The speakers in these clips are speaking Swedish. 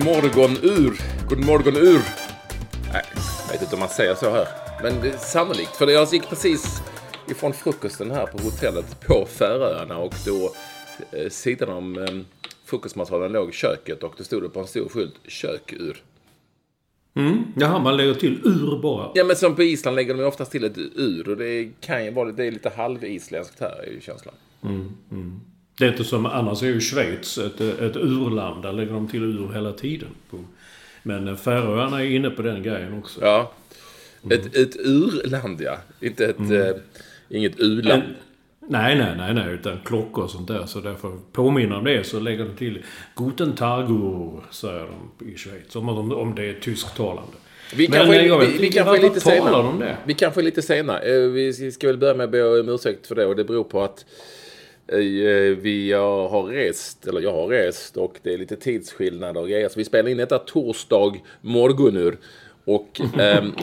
God morgon ur. God morgon ur. Nej, jag vet inte om man säger så här. Men det är sannolikt. För jag gick precis ifrån frukosten här på hotellet på Färöarna och då eh, sidan om eh, frukostmatsalen låg köket och det stod det på en stor skylt kök ur. Mm. Jaha, man lägger till ur bara. Ja men som på Island lägger de ju oftast till ett ur och det kan ju vara det är lite halvisländskt här är ju känslan. Det är inte som, annars är ju Schweiz ett, ett urland. Där lägger de till ur hela tiden. Men eh, Färöarna är inne på den grejen också. Ja. Ett, ett urland ja. Inte ett, eh, inget u-land. Nej, nej, nej, nej. Utan klockor och sånt där. Så därför påminner om det så lägger de till Guten Tagur, säger de i Schweiz. Om, om, om det är tysktalande. Vi Men, kanske, eh, jag vet vi, vi kanske är lite det? Vi kanske är lite senare. Eh, Vi ska väl börja med att be om ursäkt för det och det beror på att vi har rest, eller jag har rest och det är lite tidsskillnader och grejer. Så vi spelar in detta torsdag morgon ur. Och ehm,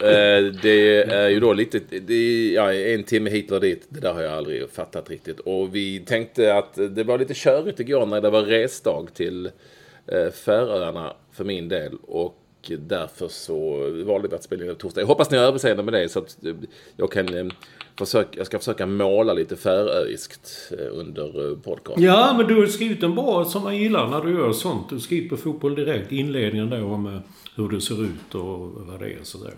eh, det är ju då lite, det ja, en timme hit och dit. Det där har jag aldrig fattat riktigt. Och vi tänkte att det var lite körigt igår när det var resdag till eh, Färöarna för min del. Och därför så valde vi att spela in på torsdag. Jag hoppas ni har överseende med det så att eh, jag kan eh, försöka, jag ska försöka måla lite färöiskt eh, under eh, podcasten. Ja, men du har skrivit en bra som man gillar när du gör sånt. Du skriver på Fotboll Direkt, inledningen där om eh, hur det ser ut och vad det är och sådär.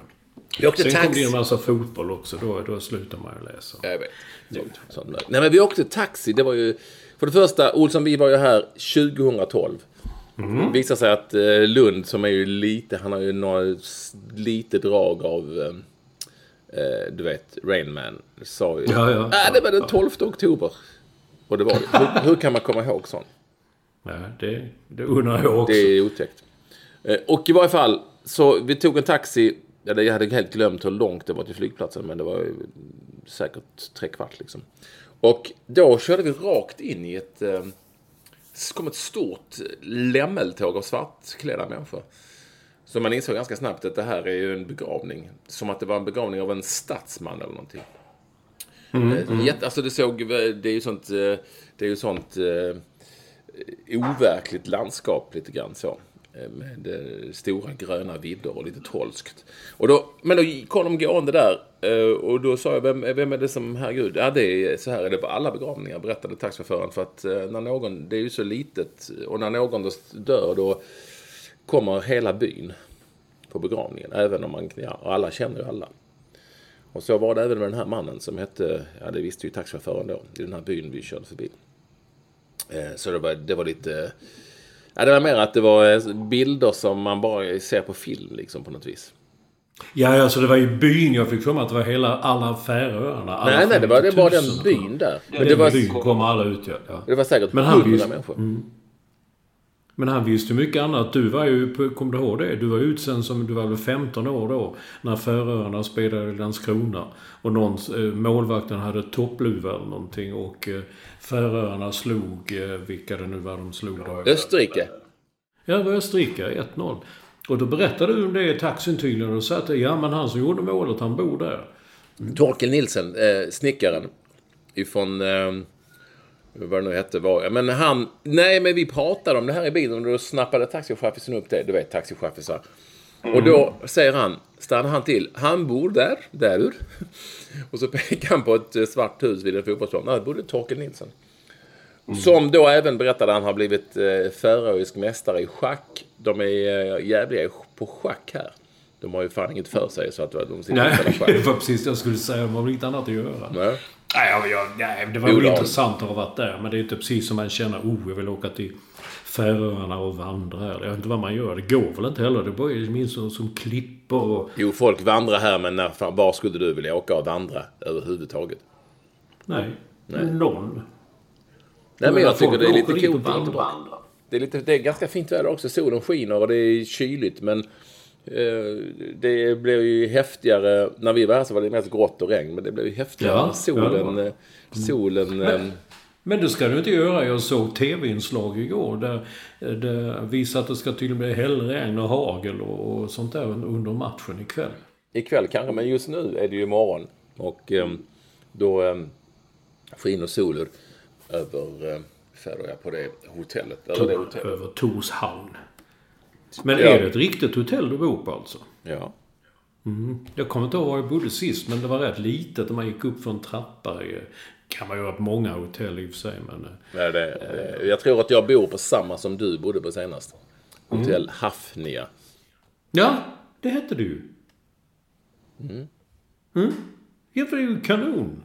Vi åkte Sen kom det taxi. en massa fotboll också. Då, då slutar man ju läsa. Jag vet. Sånt där. Nej men vi åkte taxi. Det var ju... För det första, Olsson vi var ju här 2012. Mm. Det visar sig att Lund som är ju lite, han har ju några lite drag av, du vet, Rain Man. Sa ju, Ja, ja. Ah, det var den 12 oktober. Och det var det. Hur, hur kan man komma ihåg sånt? Ja, det, det undrar jag också. Det är otäckt. Eh, Och i varje fall, så vi tog en taxi. Jag hade helt glömt hur långt det var till flygplatsen. Men det var ju säkert tre kvart liksom. Och då körde vi rakt in i ett... Eh, kom ett stort lämmeltåg av svartklädda människor. Så man insåg ganska snabbt att det här är ju en begravning. Som att det var en begravning av en statsman eller någonting. Eh, Jätte, alltså det såg, det är ju sånt, eh, det är ju sånt eh, overkligt landskap lite grann så. Eh, Med eh, stora gröna vidder och lite trolskt. Och då, men då kom de gående där eh, och då sa jag, vem, vem är det som, herregud, ja det är så här är det på alla begravningar, berättade taxichauffören. För att eh, när någon, det är ju så litet, och när någon då dör då kommer hela byn på begravningen. Även om man, ja, alla känner ju alla. Och så var det även med den här mannen som hette, ja det visste ju taxichauffören då, i den här byn vi körde förbi. Eh, Så det var, det var lite... Ja, det var mer att det var eh, bilder som man bara ser på film liksom på något vis. Ja, alltså det var ju byn. Jag fick för mig att det var hela, alla Färöarna. Alla nej, nej, det var, det var den 50 000. byn där. Men Den det var, byn kom alla ut, ja. ja. det var säkert Men han hundra människor. Men han visste mycket annat. Du var ju, kom du ihåg det? Du var utsänd som, du var väl 15 år då, när Färöarna spelade i Landskrona. Och någon, eh, målvakten hade toppluva eller någonting och eh, Färöarna slog, eh, vilka det nu var de slog då. Österrike. Ja, det var Österrike, 1-0. Och då berättade du om det i taxin tydligen och sa att ja men han som gjorde målet, han bor där. Torkel Nilsen, eh, snickaren. Ifrån... Eh, vad det nu hette var. Men han, nej men vi pratade om det här i bilen och då snappade taxichauffören upp det. Du vet taxichaufförer. Och då säger han, stannar han till, han bor där, där ur. Och så pekar han på ett eh, svart hus vid en fotbollsplan. Där bodde Torkel Nilsson. Som då även berättade att han har blivit eh, färöisk mästare i schack. De är eh, jävliga på schack här. De har ju fan inget för sig så att de sitter och Nej, det var precis det jag skulle säga. De har väl inget annat att göra. Nej. Nej, jag, jag, nej, det var Jo, väl intressant att ha varit där. Men det är inte precis som man känner, oh, jag vill åka till Färöarna och vandra. här. Jag vet inte vad man gör. Det går väl inte heller. Det bara är minst som, som klippor och... Jo, folk vandrar här men när, fan, var skulle du vilja åka och vandra överhuvudtaget? Nej, någon. Nej, men jag tycker Folk det är lite coolt. Det är, lite, det är ganska fint väder också. Solen skiner och det är kyligt. Men det blev ju häftigare. När vi var här så var det mest grått och regn. Men det blev ju häftigare. Ja, solen... ja, eh, solen eh, Men det ska du inte göra. Jag såg tv-inslag igår där det visar att det ska tydligen bli hällregn och hagel och, och sånt där under matchen ikväll. ikväll kanske. Men just nu är det ju morgon. Och eh, då eh, skiner solen över... Eh, Färöar på det hotellet. Över det hotellet. Över Torshavn. Men Ja. är det ett riktigt hotell du bor på alltså? Ja. Jag kommer inte ihåg var jag bodde sist, men det var rätt litet och man gick upp för en trappa. Det kan man göra på många hotell i och för sig, men... eh, Nej, det, eh, jag tror att jag bor på samma som du bodde på senast. Hotell Hafnia. Ja, det hette det ju. Mm. Ja, för det är ju kanon.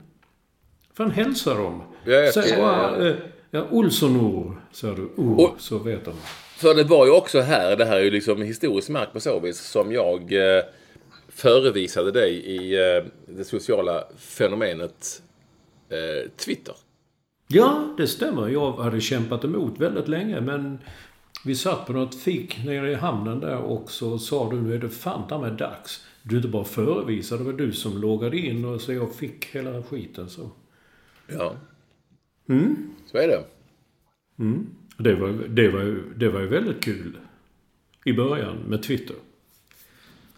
Fan, hälsa dem. Ja, jag- Säg ja, bara... eh, Ja, Olssonor, sa du. Oh, Och- så vet de. För det var ju också här, det här är ju liksom historiskt mark på så vis, som jag eh, förevisade dig i eh, det sociala fenomenet eh, Twitter. Ja, det stämmer. Jag hade kämpat emot väldigt länge, men vi satt på något fik nere i hamnen där och så sa du nu är det fan mig dags. Du inte bara förevisade, det var du som loggade in och så jag fick hela skiten så. Ja. Så är det. Det var, det, var, ju- det var ju väldigt kul. I början med Twitter.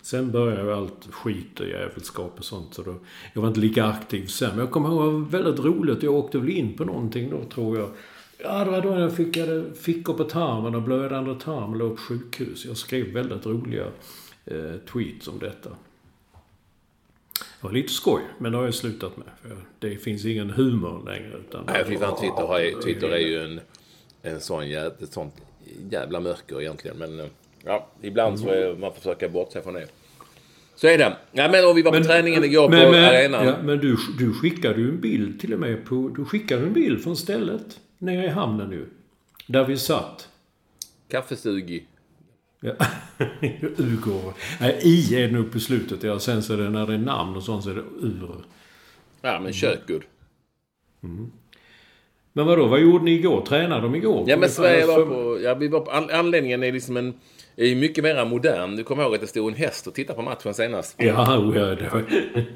Sen började ju allt skit och jävelskap och sånt. Så då, jag var inte lika aktiv sen. Men jag kommer ihåg det var väldigt roligt. Jag åkte väl in på någonting då tror jag. Ja, det var då jag fick jag fickor på tarmen och blödande tarm och låg på sjukhus. Jag skrev väldigt roliga eh, tweets om detta. Det var lite skoj, men det har jag slutat med. För det finns ingen humor längre. Utan Nej, fy fan, Twitter, har, Twitter är ju en, en sån ett sånt jävla mörker egentligen. Men eh, ja, ibland så är man försöker bortse från det. Så är det. Ja, men och vi var på träningen igår på arenan. Ja, men du, du skickade ju en bild till och med på... Du skickade en bild från stället nere i hamnen nu. Där vi satt. Kaffesugi. Ja. Ugor. Nej, I är det nog på slutet. Ja, sen så är det när det är namn och sånt så är det ur. Ja, men kökur. Men vadå, vad gjorde ni igår? Tränade de igår? Ja, men Sverige var För- på... Ja, vi var på an, anledningen är liksom en... Är ju mycket mer modern. Du kommer ihåg att det stod en häst och tittade på matchen senast. Ja, ja det var...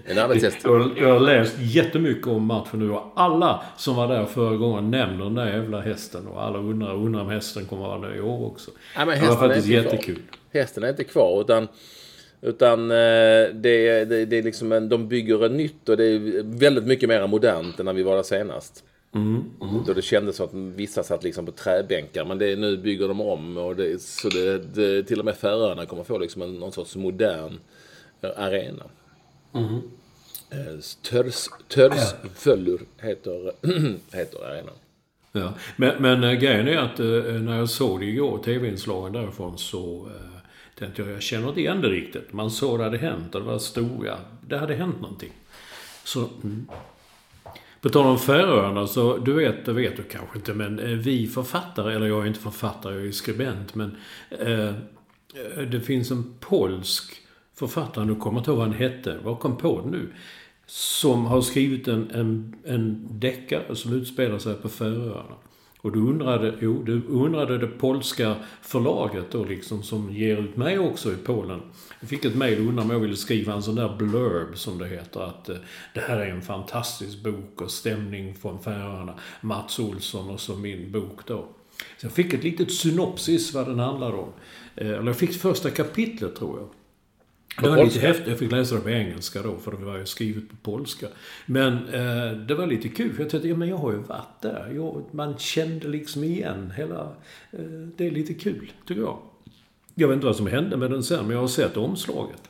En arbetshäst. Jag, jag har läst jättemycket om matchen nu och alla som var där förra gången nämner den där jävla hästen och alla undrar, undrar om hästen kommer vara där i år också. Ja, men det var hästen är faktiskt inte kvar. jättekul. Hästen är inte kvar utan... Utan eh, det, det, det är liksom en, de bygger en nytt och det är väldigt mycket mer modernt än när vi var där senast. Då det kändes som att vissa satt liksom på träbänkar. Men det, nu bygger de om. Och det, så det, det, till och med Färöarna kommer få liksom en, någon sorts modern eh, arena. Eh, Törs, Törsföllur heter, heter arenan. Ja. Men, men äh, grejen är att när jag såg det igår, tv-inslagen därifrån, så tänkte jag, jag känner inte igen det riktigt. Man såg det hade hänt och det var stora, det hade hänt någonting. Så, mm. På tal om Färöarna så, du vet, det vet du kanske inte, men eh, vi författare, eller jag är inte författare, jag är skribent, men eh, eh, det finns en polsk författare, nu kommer jag inte ihåg vad han hette, vad kom på det nu? Som har skrivit en, en, en deckare som utspelar sig på Färöarna. Och då undrade, då undrade det polska förlaget då liksom som ger ut mig också i Polen. Jag fick ett mejl och undrade om jag ville skriva en sån där blurb som det heter. Att eh, det här är en fantastisk bok och stämning från Färöarna. Mats Olsson och så min bok då. Så jag fick ett litet synopsis vad den handlar om. Eh, eller jag fick första kapitlet tror jag. Det var polska. lite häftigt. Jag fick läsa det på engelska då, för det var ju skrivet på polska. Men eh, det var lite kul, för jag tänkte, ja men jag har ju varit där. Jag, man kände liksom igen hela... Eh, det är lite kul, tycker jag. Jag vet inte vad som hände med den sen, men jag har sett omslaget.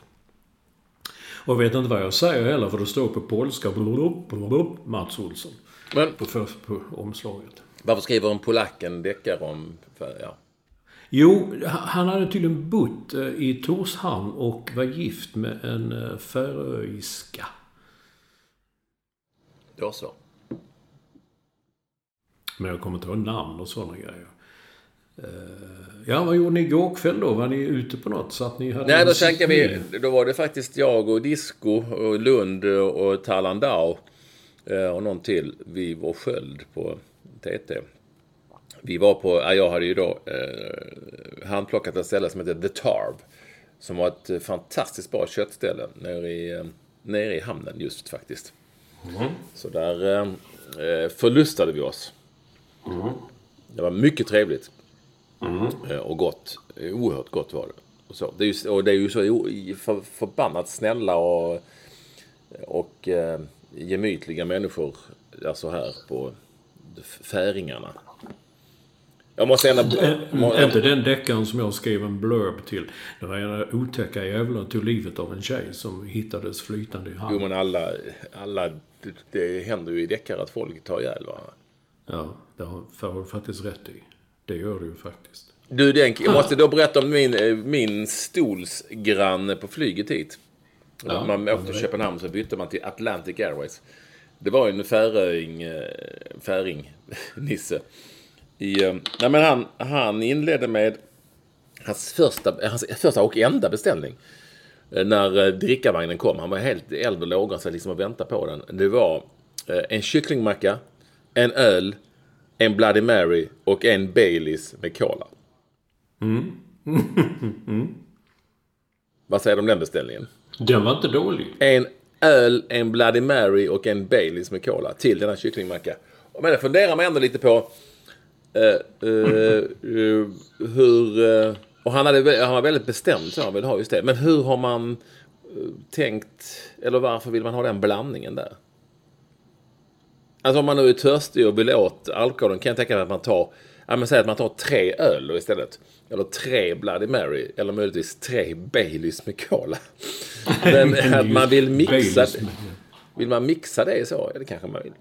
Och jag vet inte vad jag säger heller, för det står på polska blub, blub, Mats Olsson. Men På, på omslaget. varför skriver en polack en deckare om... För, ja. Jo, han hade tydligen bott eh, i Torshamn och var gift med en eh, färöiska. Då så. Men jag kommer inte ihåg namn och sådana grejer. Eh, Ja, vad gjorde ni igår kväll då? Var ni ute på något? Så att ni hade Nej, då tänker vi... Då var det faktiskt jag och Disco och Lund och Talandau och någon till. Vi var sköld på TT. Vi var på... Ja, jag hade ju då eh, handplockat ett ställe som heter The Tarv. Som var ett eh, fantastiskt bra köttställe nere i, eh, nere i hamnen just faktiskt. Så där eh, eh, förlustade vi oss. Det var mycket trevligt. Eh, Och gott. Oerhört gott var det. Och, så. Det, är ju, och det är ju så för, förbannat snälla och, och eh, gemytliga människor. Alltså här på Färingarna. Jag måste ändå... Äh, inte den deckaren som jag skrev en blurb till. Det var en otäcka jävlar tog livet av en tjej som hittades flytande i Jo hamn. men alla, alla... det- händer ju i deckare att folk tar ihjäl varandra. Ja, det har du faktiskt rätt i. Det gör du ju faktiskt. Du, Denk, jag måste då berätta om min, eh, min stolsgranne på flyget hit. man åkte till Köpenhamn så bytte man till Atlantic Airways. Det var en färing, eh, färing Nisse. I, eh, nej men han, han inledde med hans första, hans första och enda beställning. Eh, När eh, drickavagnen kom. Han var helt eld och lågan sig liksom och väntade på den. Det var en kycklingmacka, en öl, en Bloody Mary och en Baileys med cola. Vad säger du om den beställningen? Den var inte dålig. En öl, en Bloody Mary och en Baileys med cola till denna kycklingmacka. Men det funderar man ändå lite på eh, hur... eh, och han, hade, han var väldigt bestämd så han ville ha just det. Men hur har man eh, tänkt, eller varför vill man ha den blandningen där? Alltså om man nu är törstig och vill åt alkoholen kan jag tänka mig att man tar, ja men säg att man tar tre öl istället. Eller tre Bloody Mary, eller möjligtvis tre Baileys med cola. Men att man vill mixa Vill man mixa det så? Ja, det kanske man vill.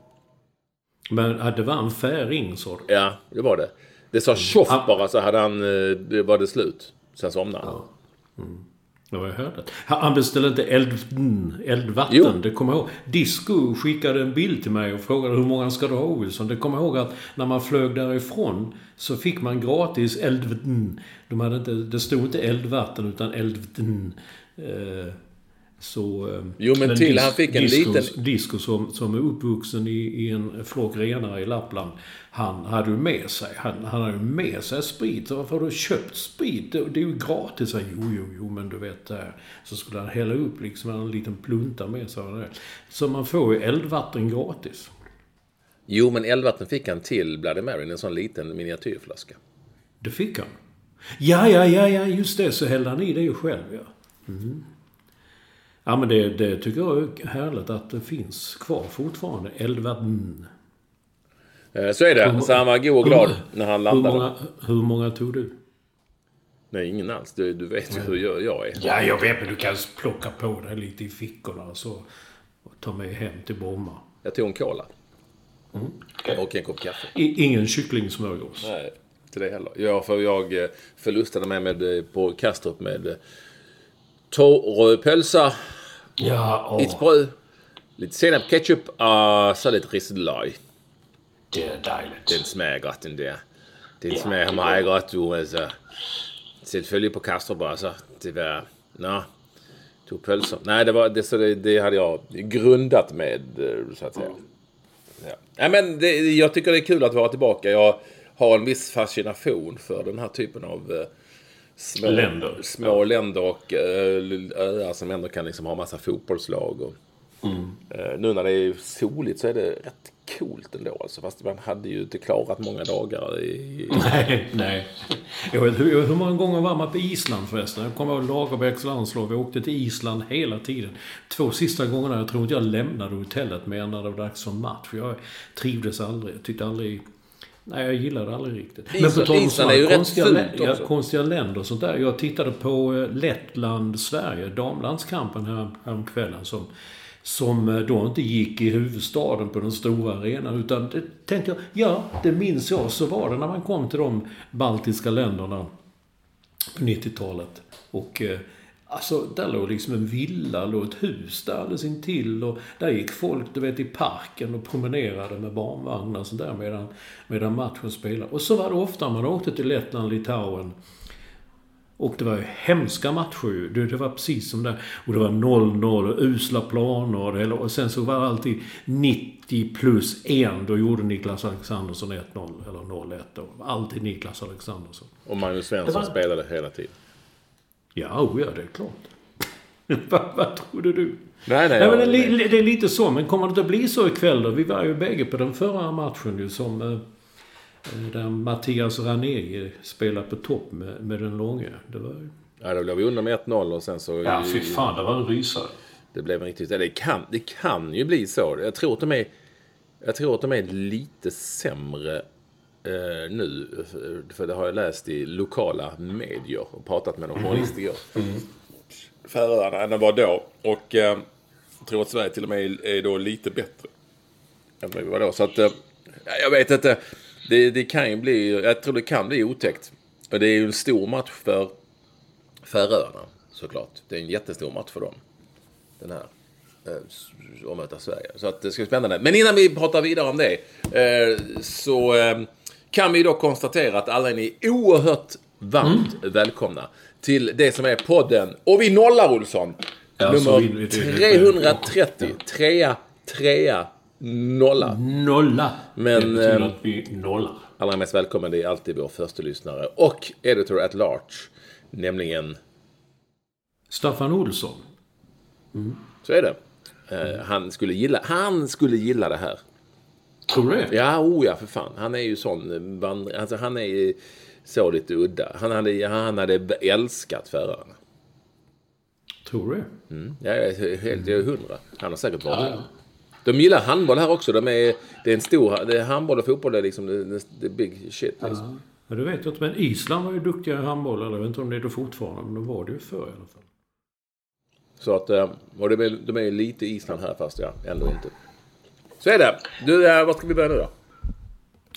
Men det var en färing, sa du? Ja, det var det. Det sa tjoff bara så hade han, eh, det var det slut. Sen somnade han. Ja, jag hörde. Han beställde inte eld, mm, eldvatten, Jo. det kommer jag ihåg. Disco skickade en bild till mig och frågade hur många ska du ha Olsson? Det kommer jag ihåg att när man flög därifrån så fick man gratis eldvatten. De hade inte, det stod inte eldvatten utan eldvatten. Eh, så... eh, Jo, men till, han fick en Disco, liten- Disco som, som är uppvuxen i, i en flock renar i Lappland. Han hade ju med sig, han, han hade med sig sprit. Så varför har du köpt sprit? Det, det är ju gratis. Så, jo, jo, jo, men du vet där. Så skulle han hälla upp liksom en liten plunta med sig. det. Så man får ju eldvatten gratis. Jo, men eldvatten fick han till Bloody Mary, en sån liten miniatyrflaska. Det fick han. Ja, ja, ja, ja, just det. Så hällde han i det ju själv, ja. Mm. Ja, men det, det tycker jag är härligt att det finns kvar fortfarande. Eldvatten. Eh, Så är det. Så han var god och glad när han Hur landade. många, hur många tog du? Nej, ingen alls. Du, du vet ju hur jag, jag är. Ja, jag vet, men du kan plocka på dig lite i fickorna och så och ta med hem till Bromma. Jag tog en cola. Mm. Och en kopp kaffe. I, ingen kycklingsmörgås. Nej, inte det heller. Ja, för jag eh, förlustade mig med, eh, på Kastrup med eh, torr pölsa, Ja, lite åh, bröd, lite senap, ketchup och så lite risselaj. det är dejligt. Den smager godt, den der. Den smager meget godt, du. Altså, selvfølgelig på Kastrup også. Det var... Nå, to pølser. Nej, det var det, så det, det hade jag grundat med, eh, så att säga. Ja. Nej, men det, jag tycker det är kul att vara tillbaka. Jag har en viss fascination för den här typen av eh, små Länder. små länder och eh, öar som ändå kan liksom ha massa fotbollslag och Eh, nu när det är soligt så är det rätt coolt ändå. Alltså, fast man hade ju inte klarat många dagar i... Nej, nej. Jag vet, hur, hur många gånger var man på Island förresten? Jag kommer ihåg Lagerbäcks landslag. Vi åkte till Island hela tiden. Två sista gångerna, jag tror inte jag lämnade hotellet mer när det var dags för match. Jag trivdes aldrig. Jag tyckte aldrig... Nej, jag gillade aldrig riktigt. Island- tal om sådana är ju rätt konstiga, fult lä- ja, också. konstiga länder och sånt där. Jag tittade på eh, Lettland-Sverige, damlandskampen här, häromkvällen som som eh, då inte gick i huvudstaden på den stora arenan. Utan det tänkte jag, ja, det minns jag. Så var det när man kom till de baltiska länderna på 90-talet. Och eh, alltså, där låg liksom en villa, låg ett hus där alldeles intill. Och där gick folk, du vet, i parken och promenerade med barnvagnar och sådär medan, medan matchen spelade. Och så var det ofta man åkte till Lettland, Litauen. Och det var ju hemska matcher ju. Det, det var precis som där. Och det var 0-0 och usla planer och, det, och sen så var det alltid 90 plus 1. Då gjorde Niklas Alexandersson 1-0 eller 0-1 då. Alltid Niklas Alexandersson. Och Magnus Svensson var- spelade hela tiden. Ja, oh ja, det är klart. vad, vad trodde du? Nej, nej. Nej, men det, är det är lite så. Men kommer det inte att bli så ikväll då? Vi var ju bägge på den förra matchen ju som... eh, eh, Där Mattias Ranegi spelade på topp med, med den långa. Det var ju... Ja, då låg vi under med 1-0 och sen så... Ja, fy fan. Det var en rysare. Det blev en riktigt... Det kan, det kan ju bli så. Jag tror att de är, jag tror att de är lite sämre eh, nu. För- För det har jag läst i lokala medier och pratat med någon journalist igår. Färöarna än det var då. Och eh, jag tror att Sverige till och med är, är då lite bättre. Än vad vi var då. Så att... Eh, jag vet inte. Det, det kan ju bli... Jag tror det kan bli otäckt. Och det är ju en stor match för Färöarna såklart. Det är en jättestor match för dem. Den här. Eh, att möta Sverige. Så att det ska bli spännande. Men innan vi pratar vidare om det. Eh, så eh, kan vi då konstatera att alla är ni oerhört varmt välkomna till det som är podden. Och vi nollar Olsson. Ja, nummer vi- det- det- 330. Trea, trea, nolla. Nolla. Men, det ehm, att vi nollar. Allra mest välkommen det är alltid vår första lyssnare och editor at large. Nämligen Staffan Olsson. Så är det. Eh, han, skulle gilla, han skulle gilla det här. Tror du det? Ja, oh ja, för fan. Han är ju sån eh. Alltså, han är ju så lite udda. Han hade, han hade älskat Färöarna. Tror du? Mm. Ja, jag är helt jag är hundra. Han har säkert varit ja. De gillar handboll här också. De är, det är en stor... Det är handboll och fotboll är liksom the, the big shit. Liksom. Ja, det vet inte. Men Island var ju duktiga i handboll. Eller jag vet inte om det är det fortfarande. Men de var det ju förr i alla fall. Så att... eh, Och de är, de är lite Island här fast ja, ändå inte. Så är det. Du, eh, vad ska vi börja nu då?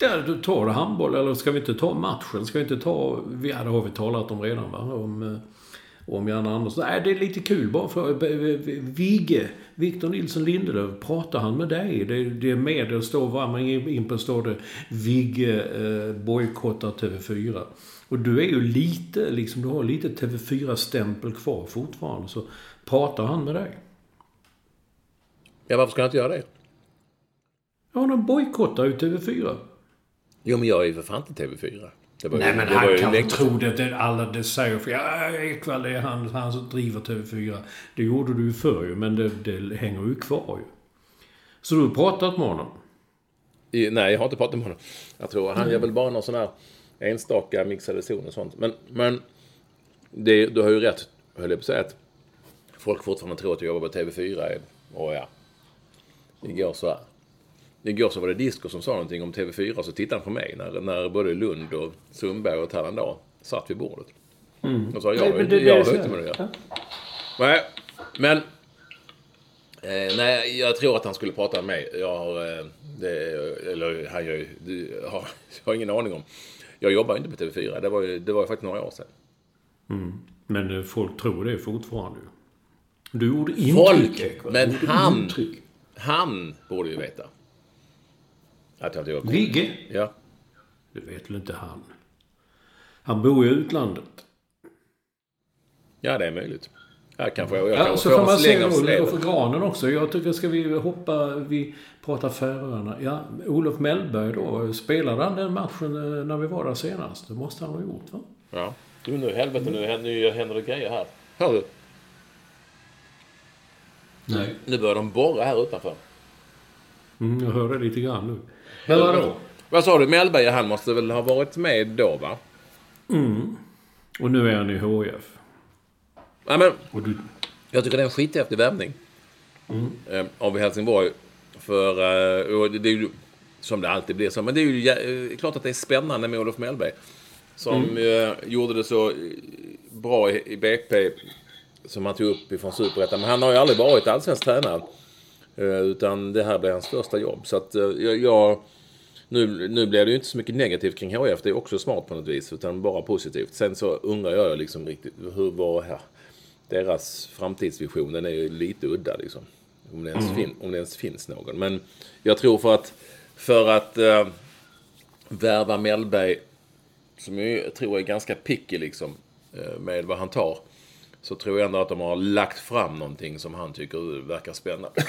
Ja, du tar handboll eller ska vi inte ta matchen? Ska vi inte ta... Ja, det har vi talat om redan va? Om, eh, om Jan Andersson. Nej, det är lite kul bara för... eh, Vigge, Victor Nilsson Lindelöf, pratar han med dig? Det, det är med, det står var man in på står det Vigge eh, bojkottar TV4. Och du är ju lite, liksom, du har lite TV4-stämpel kvar fortfarande. Så pratar han med dig? Ja, varför ska jag inte göra det? Ja, de bojkottar ju TV4. Jo, men jag är ju för fan inte TV4. Det var ju, Nej, men han kan väl tro det. det alla det säger för ja, Ekwall det är han, han som driver TV4. Det gjorde du ju förr ju, men det, det hänger ju kvar ju. Så du har pratat med honom? I, nej, jag har inte pratat med honom. Jag tror han gör väl bara någon sån här enstaka mixade zon och sånt. Men, men det, du har ju rätt, höll jag på att säga, att folk fortfarande tror att jag jobbar på TV4. Och ja, igår så, igår så var det Disco som sa någonting om TV4 och så tittade han på mig när, när både Lund och Sundberg och Tärendal satt vid bordet. Och sa, jag, Nej, det- jag har inte med det att göra. Nej, men... Eh, nej, jag tror att han skulle prata med mig. Jag har... Eh, det, eller han gör ju... har, jag har ingen aning om. Jag jobbar inte på TV4. Det var ju, det var ju faktiskt några år sedan. Men eh, folk tror det fortfarande ju. Du gjorde intryck, Folk! Men han... Han borde ju veta. Att jag jobbar på... Vigge? Ja. Det vet väl inte han? Han bor i utlandet. Ja, det är möjligt. Jag kanske jag, jag Ja, kanske så får kan man se Olof för granen också. Jag tycker, ska vi hoppa, vi pratar Färöarna. Ja, Olof Mellberg då, spelade han den matchen eh, när vi var där senast? Det måste han ha gjort va? Ja. Du, nu helvete, nu nu händer det grejer här. Hör du? Nej. Nu börjar de borra här utanför. Mm, jag hör det lite grann nu. Men vadå? Vad sa du? Mellberg, han måste väl ha varit med då, va? Och nu är han i HF. Ja, men, Och du... jag tycker det är en skithäftig värvning. Eh, av Helsingborg. För, eh, det är ju som det alltid blir så. Men det är ju eh, klart att det är spännande med Olof Mellberg. Som eh, gjorde det så bra i, i BP. Som han tog upp ifrån Superettan. Men han har ju aldrig varit allsvensk tränare. Utan det här blir hans första jobb. Så att jag... jag nu, nu blir det ju inte så mycket negativt kring HF. Det är också smart på något vis. Utan bara positivt. Sen så undrar jag liksom riktigt hur var här. Deras framtidsvision den är ju lite udda liksom. Om det, ens fin, om det ens finns någon. Men jag tror för att, för att eh, värva Mellberg, som jag tror är ganska picky liksom, eh, med vad han tar. Så tror jag ändå att de har lagt fram någonting som han tycker verkar spännande.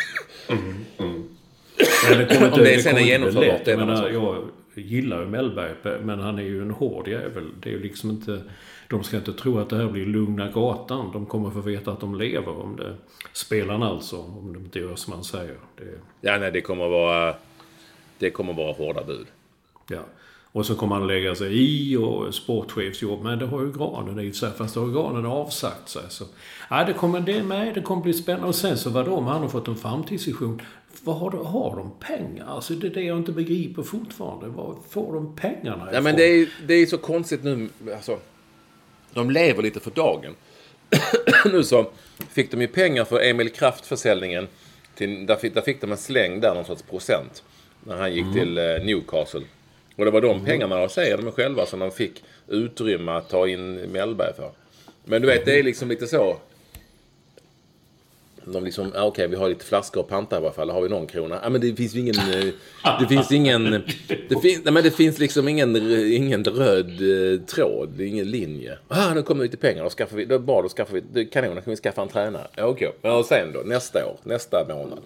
Men det kommer Om det det sen är inte genomförbart, det menar, jag gillar ju Mellberg, men han är ju en hård jävel. Det är ju liksom inte... De ska inte tro att det här blir lugna gatan. De kommer få veta att de lever om det. Spelarna alltså, om de inte gör som man säger. Det, Ja, nej, det kommer vara, det kommer vara hårda bud. ja. Och så kommer han lägga sig i och sportchefsjobb. Men det har ju Granen i sig. Fast det har Granen avsagt sig. Så, ja, det kommer det med. Det kommer bli spännande. Och sen så vadå om han har fått en framtidsvision. Vad har, de, har de pengar? Alltså det är det jag inte begriper fortfarande. Var får de pengarna Ja, ifrån? men det är, det är så konstigt nu. Alltså, de lever lite för dagen. nu så fick de ju pengar för Emil Kraft-försäljningen. Till, där, fick, där fick de en släng där, någon sorts procent. När han gick till eh, Newcastle. Och det var de pengarna, säger de själva, som de fick utrymme att ta in Mellberg för. Men du vet, det är liksom lite så. De liksom, ah, okej vi har lite flaskor och panta i alla fall, har vi någon krona? Ja men det finns ju ingen, eh, det finns ingen, det finns, nej men det finns liksom ingen, ingen röd eh, tråd, det ingen linje. Ah nu kommer lite pengar, då skaffar vi, då bra då skaffar vi, det är kanon, då kan vi skaffa en tränare. Okej, men och sen då, nästa år, nästa månad.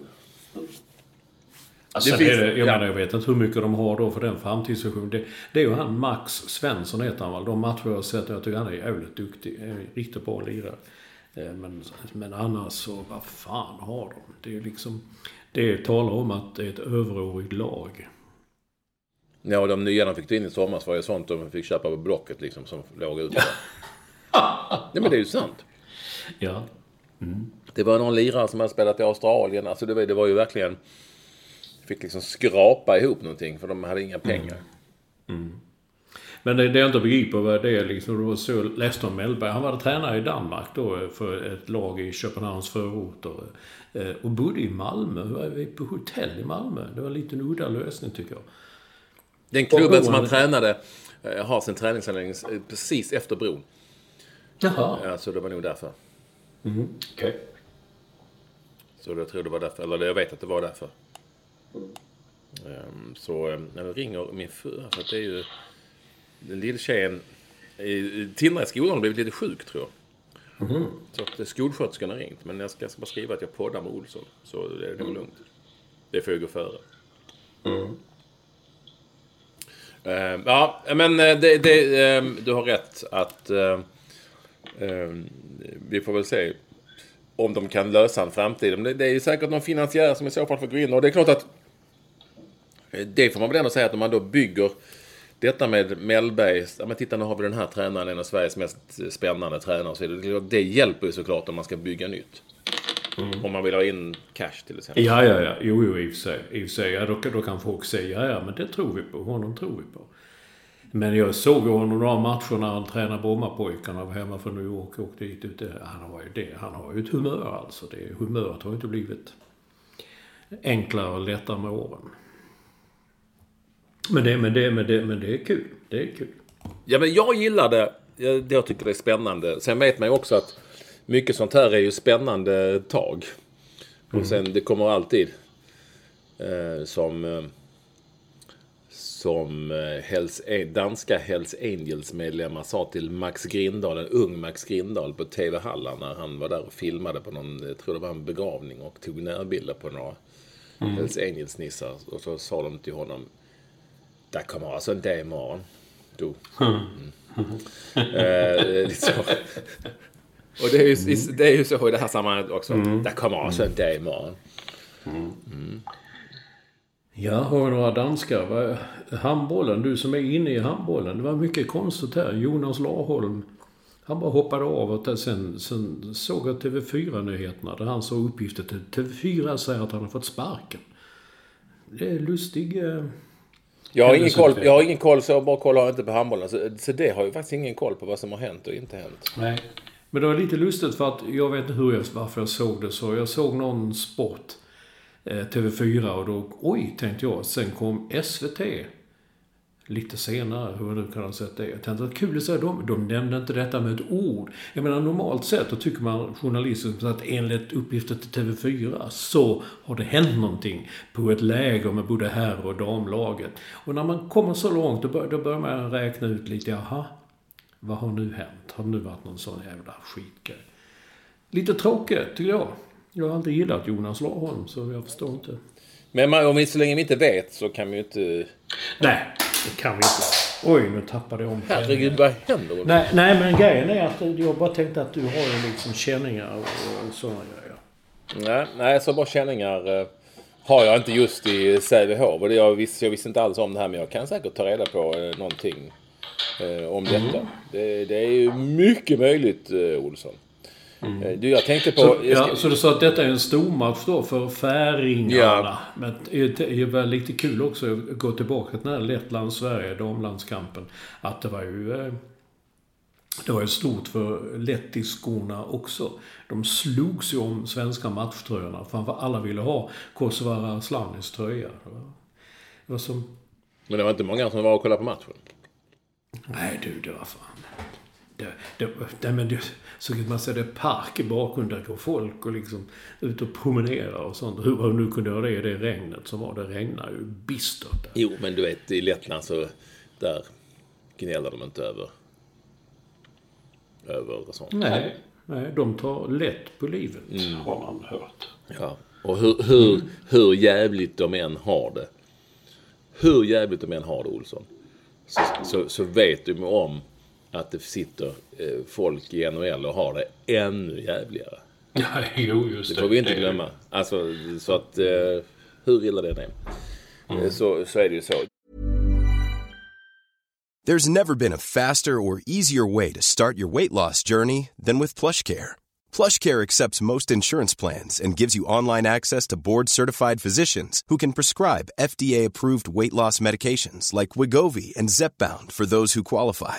Alltså, Det det finns- är, jag, ja. menar, jag vet inte hur mycket de har då för den framtidsvisionen. Det, det är ju han Max Svensson heter han väl. De matcher jag har sett, jag tycker han är jävligt duktig. En riktigt bra lirare. Eh, Men, men annars så, vad fan har de? Det är liksom... Det talar om att det är ett överårigt lag. Ja och de nya de fick in i somras var ju sånt de fick köpa på Blocket liksom, som låg ute. Nej men det är ju sant. Ja. Det var någon lirare som hade spelat i Australien. Alltså det var, det var ju verkligen... Fick liksom skrapa ihop någonting för de hade inga pengar. Men det, det jag inte begriper vad det är liksom, det var så jag läste om Mellberg. Han var tränare i Danmark då för ett lag i Köpenhamns förorter. Eh, Och bodde i Malmö, var på hotell i Malmö. Det var en liten udda lösning tycker jag. Den klubben som han tränade eh, har sin träningsanläggning eh, precis efter bron. Jaha. Ja, så det var nog därför. Okej. Så jag tror det var därför. Eller jag vet att det var därför. Ehm, så um, när jag ringer min fru, för att det är ju den lilla tjejen i Tindra skolan har blivit lite sjuk tror jag. Så att eh, skolsköterskan har ringt. Men jag ska, jag ska bara skriva att jag poddar med Olsson. Så det är nog lugnt. Det får ju gå före. Ehm, ja, men eh, det, det, ehm, du har rätt att ehm, vi får väl se om de kan lösa en framtid. Men det, det är ju säkert någon finansiär som i så fall får gå in. Och det är klart att det får man väl ändå säga att om man då bygger detta med Mellberg. Ja, men titta nu har vi den här tränaren, en av Sveriges mest spännande tränare. Så. Det det hjälper ju såklart om man ska bygga nytt. Om man vill ha in cash till exempel. Ja, ja, ja. Jo, jo, i och för sig. I och för sig. Ja, då, då kan folk säga, ja, ja, men det tror vi på. Honom tror vi på. Men jag såg honom några matcher när han tränade Brommapojkarna. Var hemma från New York och åkte dit. Ute. Han har ju det. Han har ju ett humör alltså. Det, humöret har ju inte blivit enklare och lättare med åren. Men det, men det, men det, men det är kul. Det är kul. Ja, men jag gillar det. Jag, jag tycker det är spännande. Sen vet man ju också att mycket sånt här är ju spännande tag. Och sen det kommer alltid eh, som eh, som eh, Hells, danska Hells Angels-medlemmar sa till Max Grindahl, en ung Max Grindahl på TV Halland när han var där och filmade på någon, jag tror det var en begravning och tog närbilder på några Hells Angels-nissar. Och så sa de till honom, där kommer alltså en dag imorgon. Du. Mm. eh, lite så. Och det är, ju, det är ju så i det här sammanhanget också. Det kommer alltså en dag imorgon. Ja, har vi några danskar? Handbollen, du som är inne i handbollen. Det var mycket konstigt här. Jonas Larholm. Han bara hoppade av och sen, sen såg jag TV4-nyheterna där han såg uppgifter till TV4 säger att han har fått sparken. Det är lustig... eh, Jag har, ingen koll, jag har ingen koll, så bra koll har jag inte på handbollen. Så, så det har ju faktiskt ingen koll på vad som har hänt och inte hänt. Nej. Men det var lite lustigt för att jag vet inte hur jag, varför jag såg det så. Jag såg någon sport, eh, TV4 och då, oj, tänkte jag. Sen kom SVT. Lite senare, hur jag nu kan ha sett det. Jag tänkte att kul säga, de, de nämnde inte detta med ett ord. Jag menar normalt sett, då tycker man journalister att enligt uppgifter till TV4 så har det hänt någonting på ett läger med både herr och damlaget. Och när man kommer så långt, då, bör, då börjar man räkna ut lite, jaha, vad har nu hänt? Har det nu varit någon sån jävla skitgrej? Lite tråkigt, tycker jag. Jag har aldrig gillat Jonas Larholm, så jag förstår inte. Men man, om vi, så länge vi inte vet så kan vi ju inte... Nej, det kan vi inte. Oj, nu tappade jag om. Herregud, vad händer? Nej, nej, men grejen är att jag bara tänkte att du har ju liksom känningar och, och sådana grejer. Nej, nej, så bra känningar eh, har jag inte just i Sävehof. Jag, visste, jag visste inte alls om det här, men jag kan säkert ta reda på eh, någonting eh, om detta. Det, det är ju mycket möjligt, Olsson. Eh, Du, jag tänkte på... Så, jag ska- ja, så du sa att detta är en stormatch då för färingarna. Ja. Men det det var lite kul också att gå tillbaka till den här Lettland-Sverige, damlandskampen. Att det var ju... eh, Det var ju stort för lettiskorna också. De slogs ju om svenska matchtröjorna. För alla ville ha Kosovare Aslanis tröja. Det var som... Men det var inte många som var och kollade på matchen. Nej du, det var fan... Det, det, det, men det, så kan man säga det park i bakgrunden. Där går folk och liksom ut och promenerar och sånt. Hur man nu kunde göra det i det regnet som var. Det regnar ju bistert där. Jo, men du vet, i Lettland så... Där gnäller de inte över... Över sånt. Nej, nej, de tar lätt på livet. Har man hört. Ja. Och hur, hur, hur jävligt de än har det. Hur jävligt de än har det, Olsson. Så, så, så vet de om att det sitter eh, folk i NHL och har det ännu jävligare. Ja, jo, just Det får vi inte glömma. Alltså, så att... Eh, hur illa det än är. eh, Så, så är det ju så. There's never been a faster or easier way to start your weight loss journey than with PlushCare. PlushCare accepts most insurance plans and gives you online access to board-certified physicians who can prescribe FDA-approved weight loss medications like Wigovi and Zepbound for those who qualify.